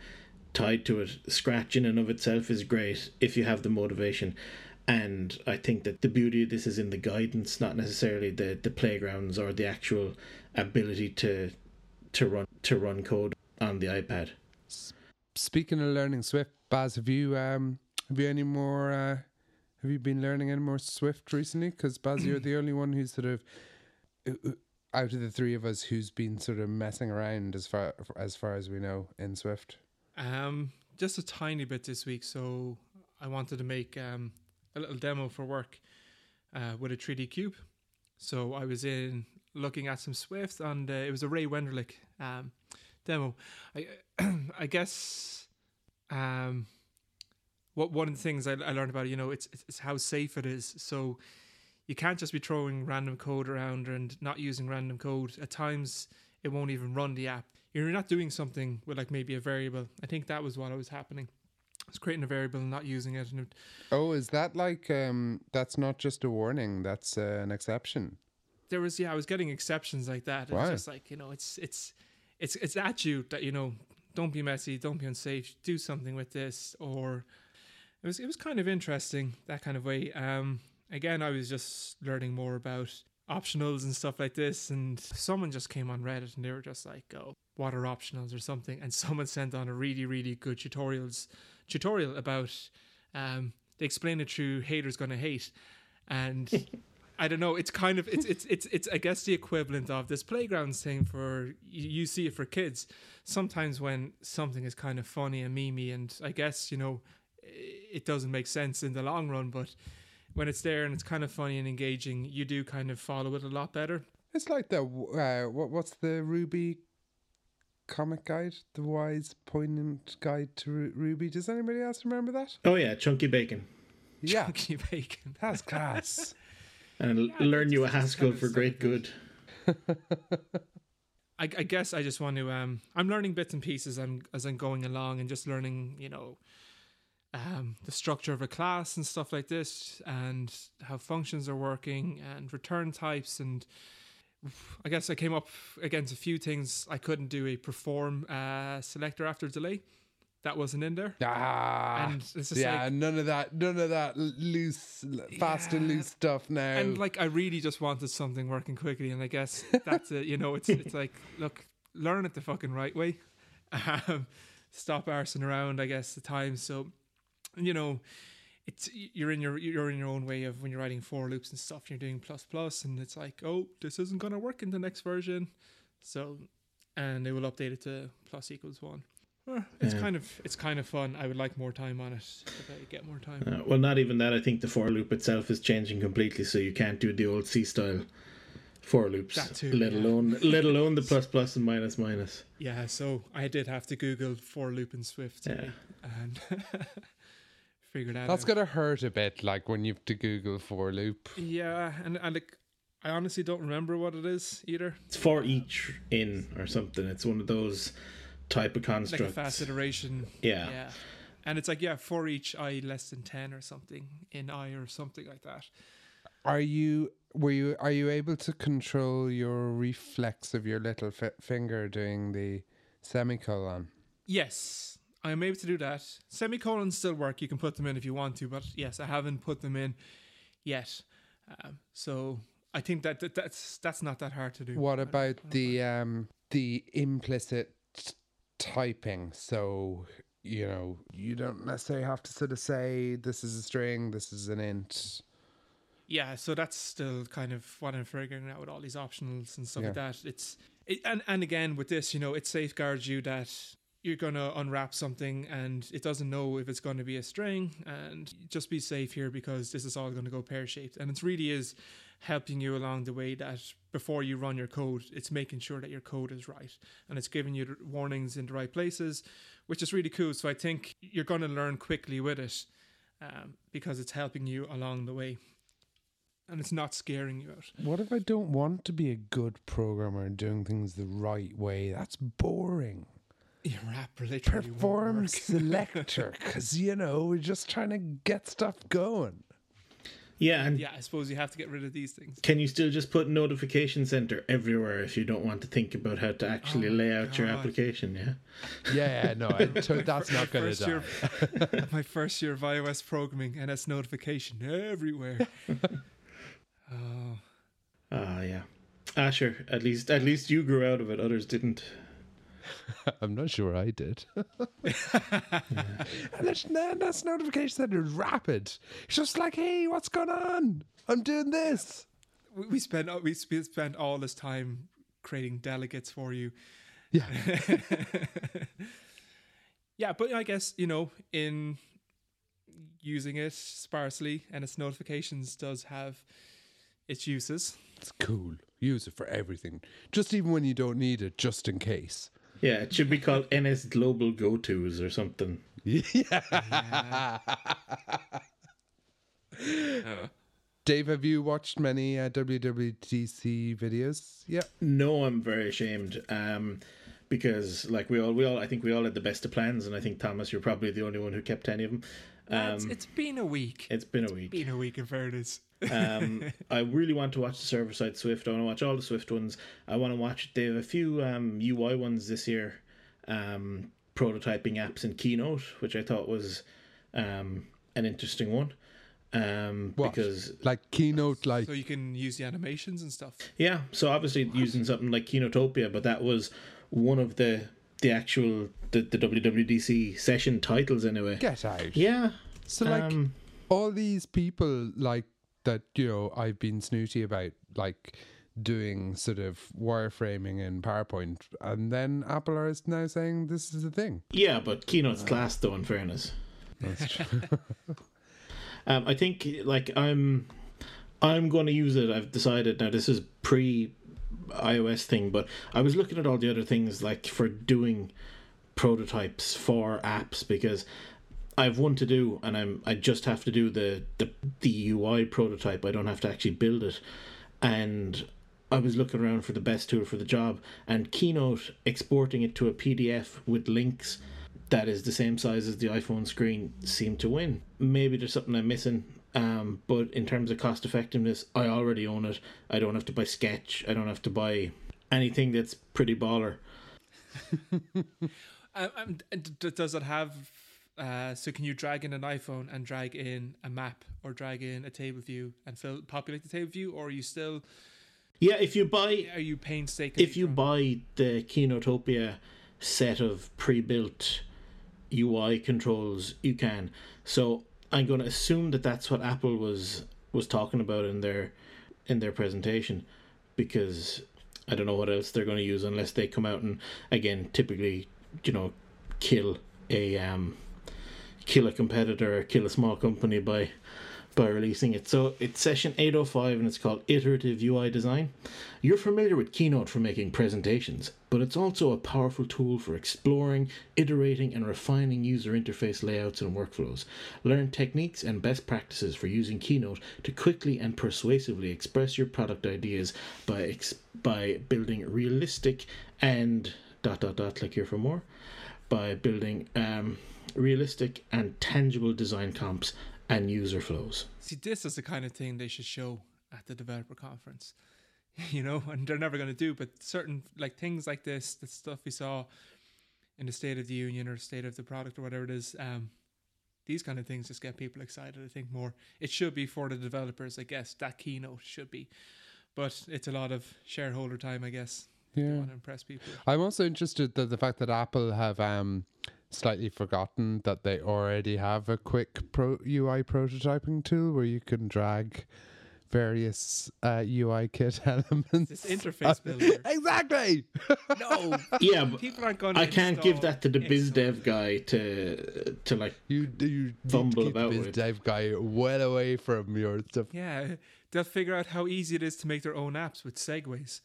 tied to it, scratch in and of itself is great if you have the motivation. And I think that the beauty of this is in the guidance, not necessarily the, the playgrounds or the actual ability to to run to run code on the iPad. Speaking of learning Swift, Baz, have you um have you any more? Uh, have you been learning any more Swift recently? Because Baz, you're the only one who's sort of uh, uh, out of the three of us who's been sort of messing around as far as far as we know in Swift. Um, just a tiny bit this week. So I wanted to make um a little demo for work uh, with a 3D cube. So I was in looking at some Swift, and uh, it was a Ray Wenderlich um, demo. I I guess um, what one of the things I, I learned about you know it's, it's how safe it is. So you can't just be throwing random code around and not using random code. At times it won't even run the app. You're not doing something with like maybe a variable. I think that was what was happening. It's creating a variable and not using it. And it, oh, is that like um? That's not just a warning. That's uh, an exception. There was yeah, I was getting exceptions like that. It's just like you know, it's it's it's it's at you that you know don't be messy, don't be unsafe, do something with this. Or it was it was kind of interesting that kind of way. Um, again, I was just learning more about optionals and stuff like this, and someone just came on Reddit and they were just like, "Oh, what are optionals or something?" And someone sent on a really really good tutorials tutorial about. Um, they explain it through haters gonna hate, and I don't know. It's kind of it's it's it's it's I guess the equivalent of this playground thing for you, you see it for kids. Sometimes when something is kind of funny and memey, and I guess you know it doesn't make sense in the long run, but when it's there and it's kind of funny and engaging, you do kind of follow it a lot better. It's like the uh, what what's the Ruby comic guide, the Why's poignant guide to Ru- Ruby. Does anybody else remember that? Oh yeah, chunky bacon. Yeah, Chunky bacon. that's class. And Yeah, learn you a Haskell kind of for great good. I, I guess I just want to. Um, I'm learning bits and pieces. I'm as I'm going along and just learning, you know, um, the structure of a class and stuff like this, and how functions are working and return types. And I guess I came up against a few things. I couldn't do a perform uh, selector after delay. That wasn't in there. Ah, And it's just yeah, like- none of that, none of that loose, fast and loose stuff now. and like I really just wanted something working quickly, and I guess that's it. You know, it's it's like look, learn it the fucking right way. Um, stop arsing around. I guess the times. So, you know, it's you're in your you're in your own way of when you're writing for loops and stuff. You're doing plus plus, and it's like, oh, this isn't gonna work in the next version. So, and they will update it to plus equals one. It's Yeah. kind of it's kind of fun. I would like more time on it if I get more time. Uh, well, not even that. I think the for loop itself is changing completely, so you can't do the old C style for loops. That too, let yeah. alone let alone the plus plus and minus minus. Yeah, so I did have to Google for loop in Swift Yeah. and figure that out. That's out. gonna hurt a bit, like when you have to Google for loop. Yeah, and and like I honestly don't remember what it is either. It's for each in or something. It's one of those type of construct. Like a fast iteration. yeah. Yeah. And it's like yeah, for each i less than ten or something in i or something like that. Are you were you are you able to control your reflex of your little fi- finger doing the semicolon? Yes, I am able to do that. Semicolons still work. You can put them in if you want to, but yes, I haven't put them in yet. Um, so I think that, that that's that's not that hard to do. What about the um the implicit t- typing? So you know you don't necessarily have to sort of say this is a string, this is an int. Yeah, so that's still kind of what I'm figuring out with all these optionals and stuff like that. It's it, and and again with this, you know, it safeguards you that you're gonna unwrap something and it doesn't know if it's going to be a string, and just be safe here because this is all going to go pear shaped, and it really is helping you along the way that before you run your code, it's making sure that your code is right and it's giving you warnings in the right places, which is really cool. So I think you're going to learn quickly with it um, because it's helping you along the way and it's not scaring you out. What if I don't want to be a good programmer and doing things the right way? That's boring. Your rap literally Perform selector, because you know we're just trying to get stuff going. Yeah, and yeah, I suppose you have to get rid of these things. can you still just put notification center everywhere if you don't want to think about how to actually Oh lay my out your application? Yeah. Yeah, no, I, to- that's not going First to year- die. My first year of iOS programming, and it's notification everywhere. oh, Ah, yeah. Ah, sure. At least, at least you grew out of it. Others didn't. I'm not sure I did. and it's, that, that's notification that is rapid. It's just like, hey, what's going on? I'm doing this. we, we spent we sp- spent all this time creating delegates for you. Yeah. yeah, but I guess you know in using it sparsely and its notifications does have its uses. It's cool. Use it for everything. Just even when you don't need it, just in case. Yeah, it should be called NS Global Go Tos or something. Yeah. Dave, have you watched many uh, WWDC videos? Yeah. No, I'm very ashamed. Um, because like we all, we all, I think we all had the best of plans, and I think Thomas, you're probably the only one who kept any of them. It's- Um, it's been a week. it's been a week. been a week in fairness. Um, I really want to watch the server side Swift. I want to watch all the Swift ones. I want to watch. They have a few um, UI ones this year, um, prototyping apps in Keynote, which I thought was um, an interesting one. Um, What? because Like keynote, like So you can use the animations and stuff. yeah, so obviously using something like Keynotopia, but that was one of the the actual the, the WWDC session titles anyway. get out. Yeah. So like um, all these people like that you know I've been snooty about like doing sort of wireframing in PowerPoint and then Apple are now saying this is a thing. yeah, but Keynote's class though. In fairness, That's true. um, I think like I'm I'm going to use it. I've decided now. This is pre iOS thing, but I was looking at all the other things like for doing prototypes for apps because I've one to do, and I'm I just have to do the the the UI prototype. I don't have to actually build it, and I was looking around for the best tool for the job, and Keynote exporting it to a PDF with links that is the same size as the iPhone screen seemed to win. Maybe there's something I'm missing. Um, but in terms of cost effectiveness, I already own it. I don't have to buy Sketch. I don't have to buy anything that's pretty baller. Um, um, does it have? Uh, so can you drag in an iPhone and drag in a map or drag in a table view and fill populate the table view, or are you still Yeah, if you buy are you painstakingly? if you buy the Keynotopia set of pre-built UI controls, you can. So I'm going to assume that that's what Apple was was talking about in their in their presentation, because I don't know what else they're going to use unless they come out and again typically you know kill a um kill a competitor or kill a small company by by releasing it. So it's session 805 and it's called Iterative UI Design. You're familiar with Keynote for making presentations, but it's also a powerful tool for exploring, iterating, and refining user interface layouts and workflows. Learn techniques and best practices for using Keynote to quickly and persuasively express your product ideas by ex- by building realistic and dot dot dot click here for more by building um, realistic and tangible design comps and user flows. see this is the kind of thing they should show at the developer conference, you know, and they're never going to do. But certain like things like this, the stuff we saw in the State of the Union or State of the Product or whatever it is, um, these kind of things just get people excited. I think more. It should be for the developers, I guess. That keynote should be, but it's a lot of shareholder time, I guess. They Yeah. want to impress people. I'm also interested that the fact that Apple have um slightly forgotten that they already have a quick pro UI prototyping tool where you can drag various uh, UI kit elements. This interface builder. exactly. No, Yeah, but people aren't going. I can't give that to the biz dev guy to to like. You you need to Fumble keep the about biz with. dev guy well away from your stuff. Yeah, they'll figure out how easy it is to make their own apps with segues.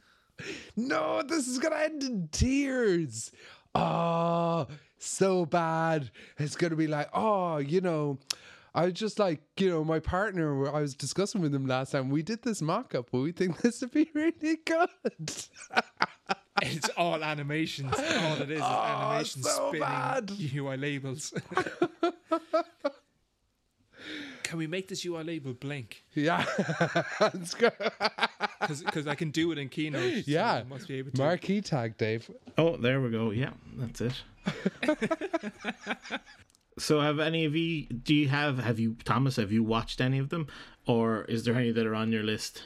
No, this is gonna end in tears. Oh, so bad. It's gonna be like, oh, you know, I was just like, you know, my partner. I was discussing with him last time. We did this mock-up, but we think this would be really good. It's all animations. All it is is Oh, animation so spinning bad. UI labels. Can we make this UI label blink? yeah, it's good. Because I can do it in Keynote. so Yeah. I must be able to. Marquee tag, Dave. Oh, there we go. Yeah, that's it. so, have any of you? Do you have? Have you, Thomas? Have you watched any of them, or is there any that are on your list?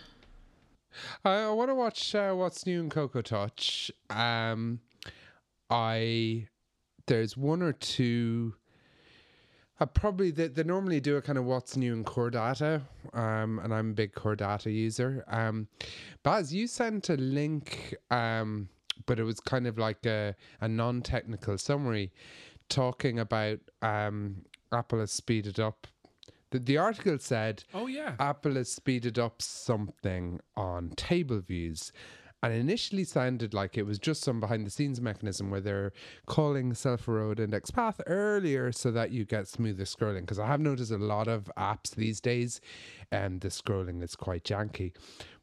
I, I want to watch uh, what's new in Cocoa Touch. Um, I there's one or two. Uh, probably they, they normally do a kind of what's new in core data, um, and I'm a big core data user. Um, Baz, you sent a link, um, but it was kind of like a, a non-technical summary, talking about um, Apple has speeded up. The, the article said Oh, yeah. Apple has speeded up something on table views. And initially sounded like it was just some behind the scenes mechanism where they're calling cell for row at index path earlier so that you get smoother scrolling. Because I have noticed a lot of apps these days and the scrolling is quite janky.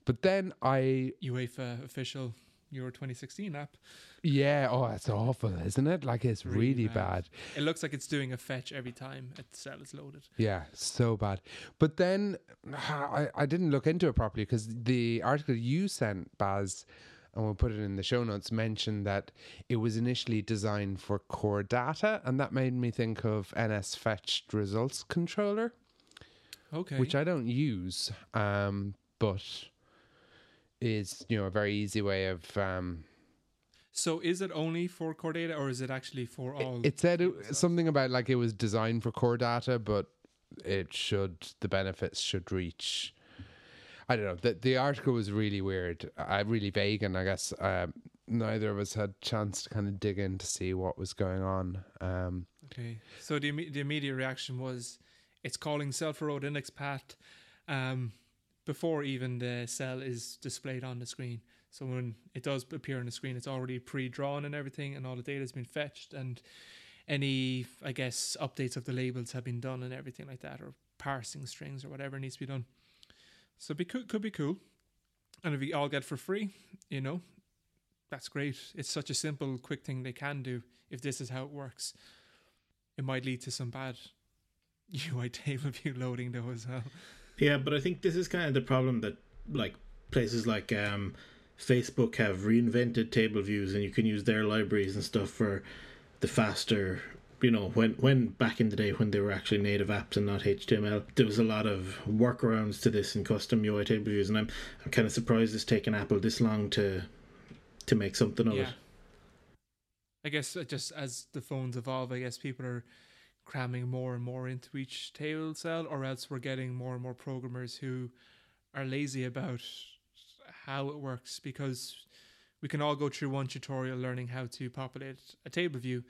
But then I, UEFA official Euro 2016 app. yeah, oh, it's awful, isn't it? Like it's Really really, bad. bad. It looks like it's doing a fetch every time a cell is loaded. Yeah, so bad. But then I, I didn't look into it properly because the article you sent, Baz, and we'll put it in the show notes, mentioned that it was initially designed for core data, and that made me think of NS Fetched Results Controller, Okay. which I don't use, um, but is you know a very easy way of. Um, so is it only for core data or is it actually for all? it said it, something about like it was designed for core data, but it should the benefits should reach. I don't know. The the article was really weird, uh, really vague, and I guess um, neither of us had chance to kind of dig in to see what was going on. Um, Okay. So the the immediate reaction was, it's calling for row at index path, um, before even the cell is displayed on the screen. So when it does appear on the screen, it's already pre-drawn and everything, and all the data has been fetched, and any I guess updates of the labels have been done and everything like that, or parsing strings or whatever needs to be done. So be cool, could be cool, and if we all get for free, you know, that's great. It's such a simple, quick thing they can do if this is how it works it might lead to some bad UI table view loading though as well. Yeah, but I think this is kind of the problem that like places like um, Facebook have reinvented table views, and you can use their libraries and stuff for the faster. You know, when when back in the day when they were actually native apps and not HTML, there was a lot of workarounds to this and custom UI table views, and I'm I'm kind of surprised it's taken Apple this long to to make something of yeah. it. I guess uh, just as the phones evolve, I guess people are cramming more and more into each table cell, or else we're getting more and more programmers who are lazy about how it works because we can all go through one tutorial learning how to populate a table view.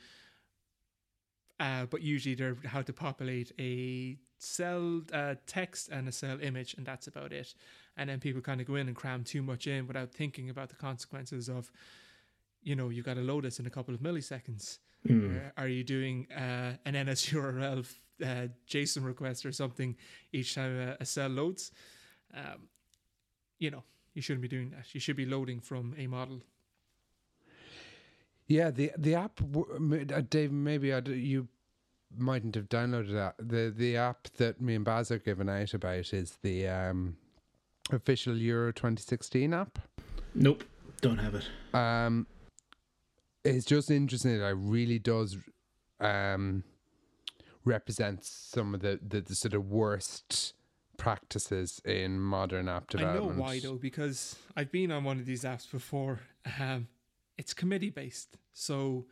Uh, but usually they're how to populate a cell uh, text and a cell image, and that's about it. And then people kind of go in and cram too much in without thinking about the consequences of, you know, you've got to load this in a couple of milliseconds. Mm. Or are you doing uh, an NSURL uh, JSON request or something each time a, a cell loads? Um, you know, you shouldn't be doing that. You should be loading from a model. yeah, the the app, w- m- uh, Dave. Maybe I d- you mightn't have downloaded that. the The app that me and Baz are giving out about is the um, official Euro 2016 app. Nope, don't have it. um it's just interesting that it really does um represent some of the, the, the sort of worst practices in modern app development. I know why though, because I've been on one of these apps before. Um, it's committee based, so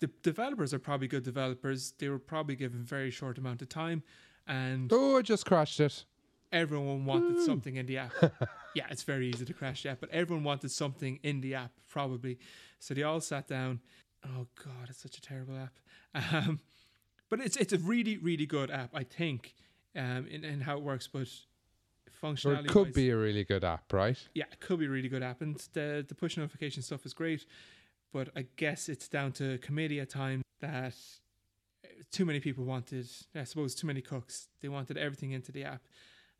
the developers are probably good developers. They were probably given very short amount of time, and Oh, I just crashed it. Everyone wanted something in the app. yeah, it's very easy to crash the app, but everyone wanted something in the app probably. So they all sat down. Oh god, it's such a terrible app. Um, but it's it's a really really good app, I think, um, in, in how it works. But Or functionality, it could be a really good app, right? yeah, it could be a really good app, and the the push notification stuff is great. But I guess it's down to committee at times that too many people wanted. I suppose too many cooks. They wanted everything into the app,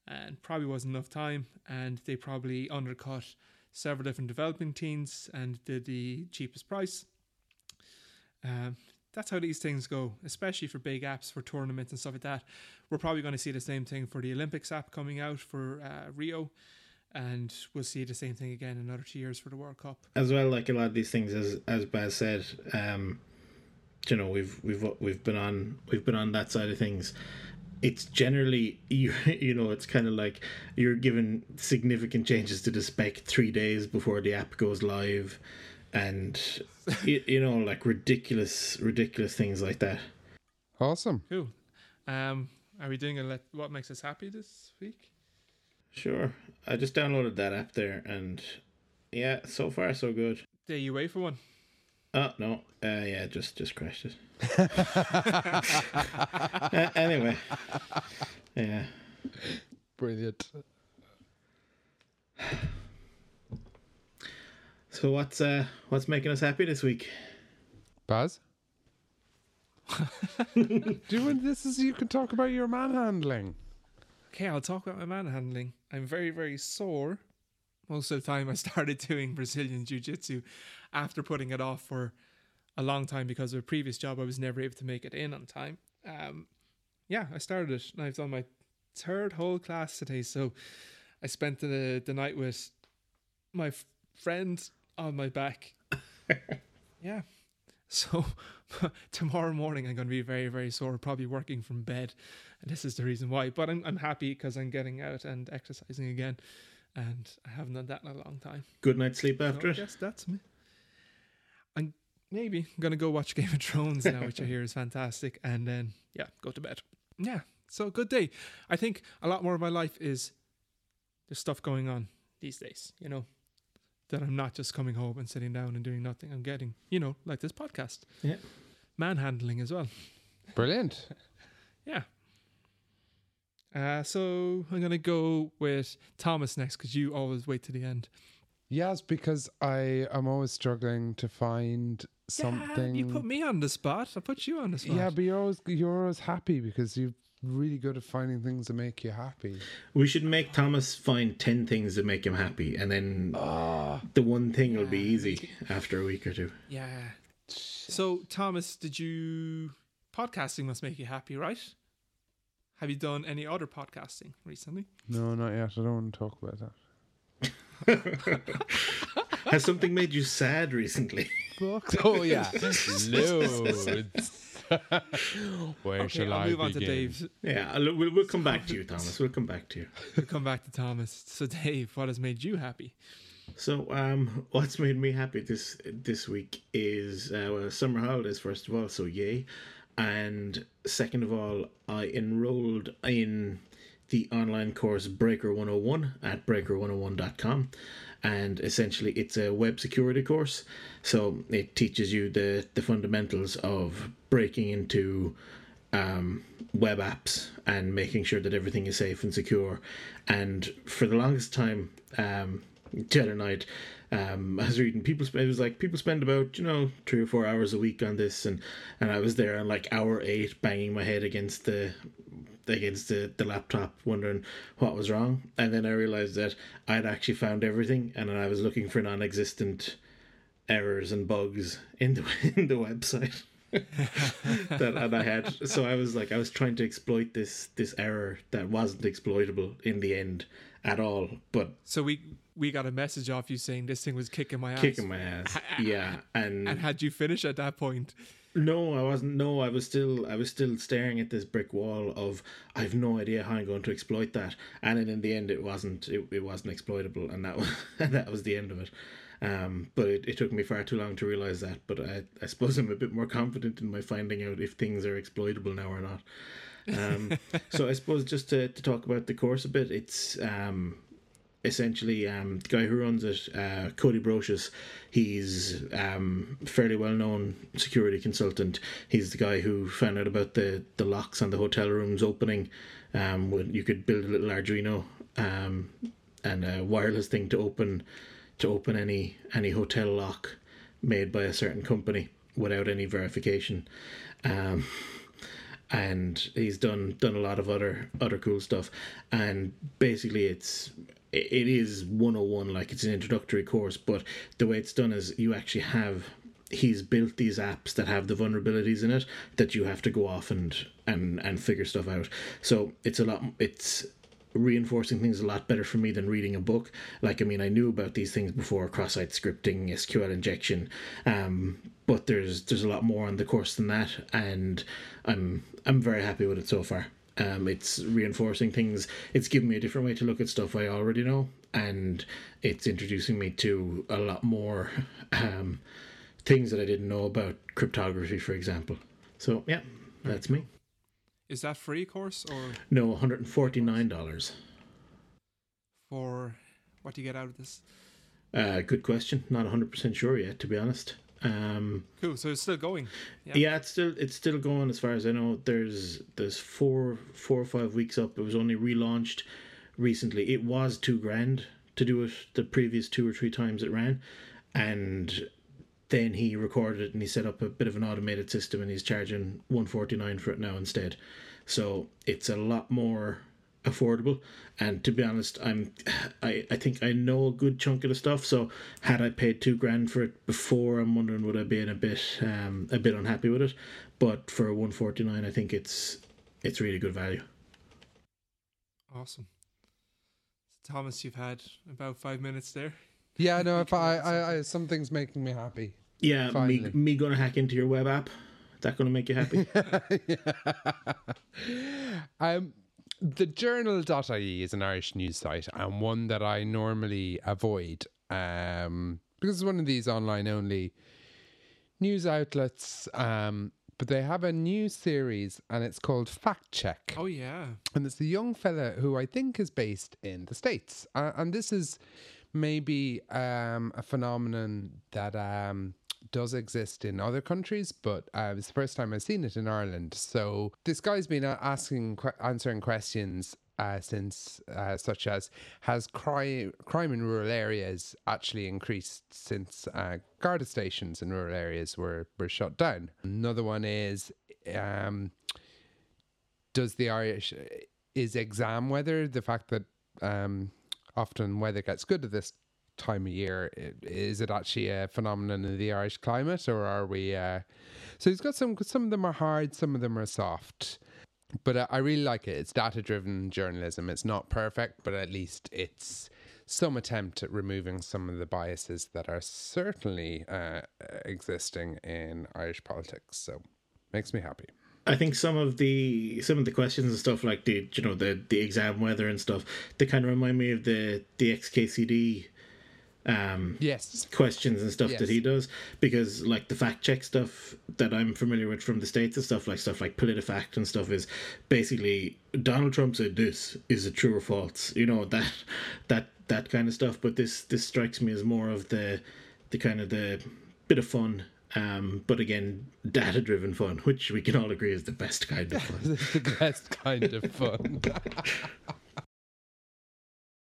and probably wasn't enough time. And they probably undercut several different developing teams and did the cheapest price. Um, that's how these things go, especially for big apps for tournaments and stuff like that. We're probably going to see the same thing for the Olympics app coming out for uh, Rio, and we'll see the same thing again in another two years for the World Cup. as well like a lot of these things as as Baz said um you know we've we've we've been on we've been on that side of things it's generally you you know it's kind of like you're given significant changes to the spec 3 days before the app goes live and you, you know like ridiculous ridiculous things like that Awesome. Cool. Um, are we doing a let what makes us happy this week? sure i just downloaded that app there and yeah so far so good There you wait for one. Oh no, uh, yeah, just just crashed it. Uh, anyway, yeah. Brilliant. So what's uh what's making us happy this week? Baz? Doing this is you can talk about your manhandling. Okay, I'll talk about my manhandling. I'm very, very sore. Most of the time, I started doing Brazilian Jiu Jitsu after putting it off for a long time because of a previous job. I was never able to make it in on time. Um, yeah, I started it and I've done my third whole class today. So I spent the, the night with my f- friend on my back. yeah. So tomorrow morning I'm going to be very, very sore, probably working from bed, and this is the reason why. But I'm I'm happy because I'm getting out and exercising again, and I haven't done that in a long time. Good night's sleep after so it. Yes, that's me. I'm maybe gonna go watch Game of Thrones now, which I hear is fantastic, and then yeah, go to bed. Yeah, so good day. I think a lot more of my life is there's stuff going on these days. You know, that I'm not just coming home and sitting down and doing nothing. I'm getting, you know, like this podcast. Yeah. Manhandling as well. Brilliant. Yeah. Uh, so I'm gonna go with Thomas next because you always wait to the end. Yes, because I am always struggling to find something. Yeah, you put me on the spot. I put you on the spot. Yeah, but you're always you're always happy because you're really good at finding things that make you happy. We should make Thomas find 10 things that make him happy, and then ah. the one thing will be easy after a week or two. Yeah. So Thomas, did you podcasting must make you happy, right? Have you done any other podcasting recently? No, not yet. I don't want to talk about that. Has something made you sad recently? Oh yeah, loads. Where Okay, shall I'll I move on to begin? Dave. yeah, I'll- we'll, we'll come back to you, Thomas. We'll come back to you. We'll come back to Thomas. So Dave, what has made you happy? So, um, what's made me happy this this week is uh, summer holidays. First of all, so yay, and second of all, I enrolled in the online course Breaker 101 at breaker101.com. And essentially, it's a web security course. So it teaches you the, the fundamentals of breaking into um, web apps and making sure that everything is safe and secure. And for the longest time, um, the night, um, I was reading people. Spend, it was like people spend about you know three or four hours a week on this, and and I was there on like hour eight, banging my head against the against the, the laptop, wondering what was wrong. And then I realized that I'd actually found everything, and I was looking for non-existent errors and bugs in the in the website. that and I had so I was like I was trying to exploit this this error that wasn't exploitable in the end at all, but So we we got a message off you saying this thing was kicking my ass. kicking my ass. Yeah, and And had you finished at that point? No, I wasn't. No, I was still. I was still staring at this brick wall of. I have no idea how I'm going to exploit that, and then in the end, it wasn't. It, it wasn't exploitable, and that was that was the end of it. Um, but it, it took me far too long to realize that. But I, I suppose I'm a bit more confident in my finding out if things are exploitable now or not. Um, so I suppose just to, to talk about the course a bit, it's um, essentially um, the guy who runs it, uh, Cody Brocious. He's um, fairly well known security consultant. He's the guy who found out about the, the locks on the hotel rooms opening. Um, when you could build a little Arduino um, and a wireless thing to open to open any any hotel lock made by a certain company without any verification. Um, and he's done done a lot of other other cool stuff and basically it's it is 101 like it's an introductory course but the way it's done is you actually have he's built these apps that have the vulnerabilities in it that you have to go off and and and figure stuff out so it's a lot it's reinforcing things a lot better for me than reading a book. Like, I mean, I knew about these things before cross-site scripting, SQL injection, um, but there's there's a lot more on the course than that, and I'm I'm very happy with it so far. Um, it's reinforcing things. It's giving me a different way to look at stuff I already know, and it's introducing me to a lot more um, things that I didn't know about cryptography, for example. So yeah, that's me. Is that free course or No, one hundred and forty nine dollars. for what do you get out of this? Uh, good question. Not hundred percent sure yet, to be honest. Um, Cool. So it's still going. yeah. Yeah. it's still it's still going as far as I know. There's there's four four or five weeks up. It was only relaunched recently. It was two grand to do it the previous two or three times it ran, and then he recorded it and he set up a bit of an automated system and he's charging one forty nine for it now instead. So it's a lot more affordable and to be honest i'm I, I think i know a good chunk of the stuff so had i paid two grand for it before i'm wondering would i be in a bit um a bit unhappy with it but for 149 i think it's it's really good value Awesome. So Thomas, you've had about five minutes there. Yeah, no, if I, I, I something's making me happy. Yeah, me, Finally. me gonna hack into your web app. That gonna make you happy? Um, the journal.ie is an Irish news site and one that I normally avoid um, because it's one of these online only news outlets. Um, but they have a new series and it's called Fact Check. Oh yeah. And it's a young fella who I think is based in the States. Uh, and this is maybe um, a phenomenon that um, does exist in other countries, but uh, it's the first time I've seen it in Ireland. So this guy's been asking, answering questions. Uh, since uh, such as has crime crime in rural areas actually increased since uh, Garda stations in rural areas were were shut down. Another one is um, does the Irish is exam weather the fact that um, often weather gets good at this time of year is it actually a phenomenon in the Irish climate or are we uh, so he's got some some of them are hard some of them are soft but I, I really like it. It's data driven journalism. It's not perfect but at least it's some attempt at removing some of the biases that are certainly uh, existing in Irish politics. So makes me happy. I think some of the some of the questions and stuff like the you know the the exam weather and stuff they kind of remind me of the the XKCD um yes questions and stuff Yes. that he does because like the fact check stuff that I'm familiar with from the states and stuff like stuff like PolitiFact and stuff is basically Donald Trump said this is it true or false you know that that that kind of stuff but this this strikes me as more of the the kind of the bit of fun um but again data driven fun which we can all agree is the best kind of fun the best kind of fun.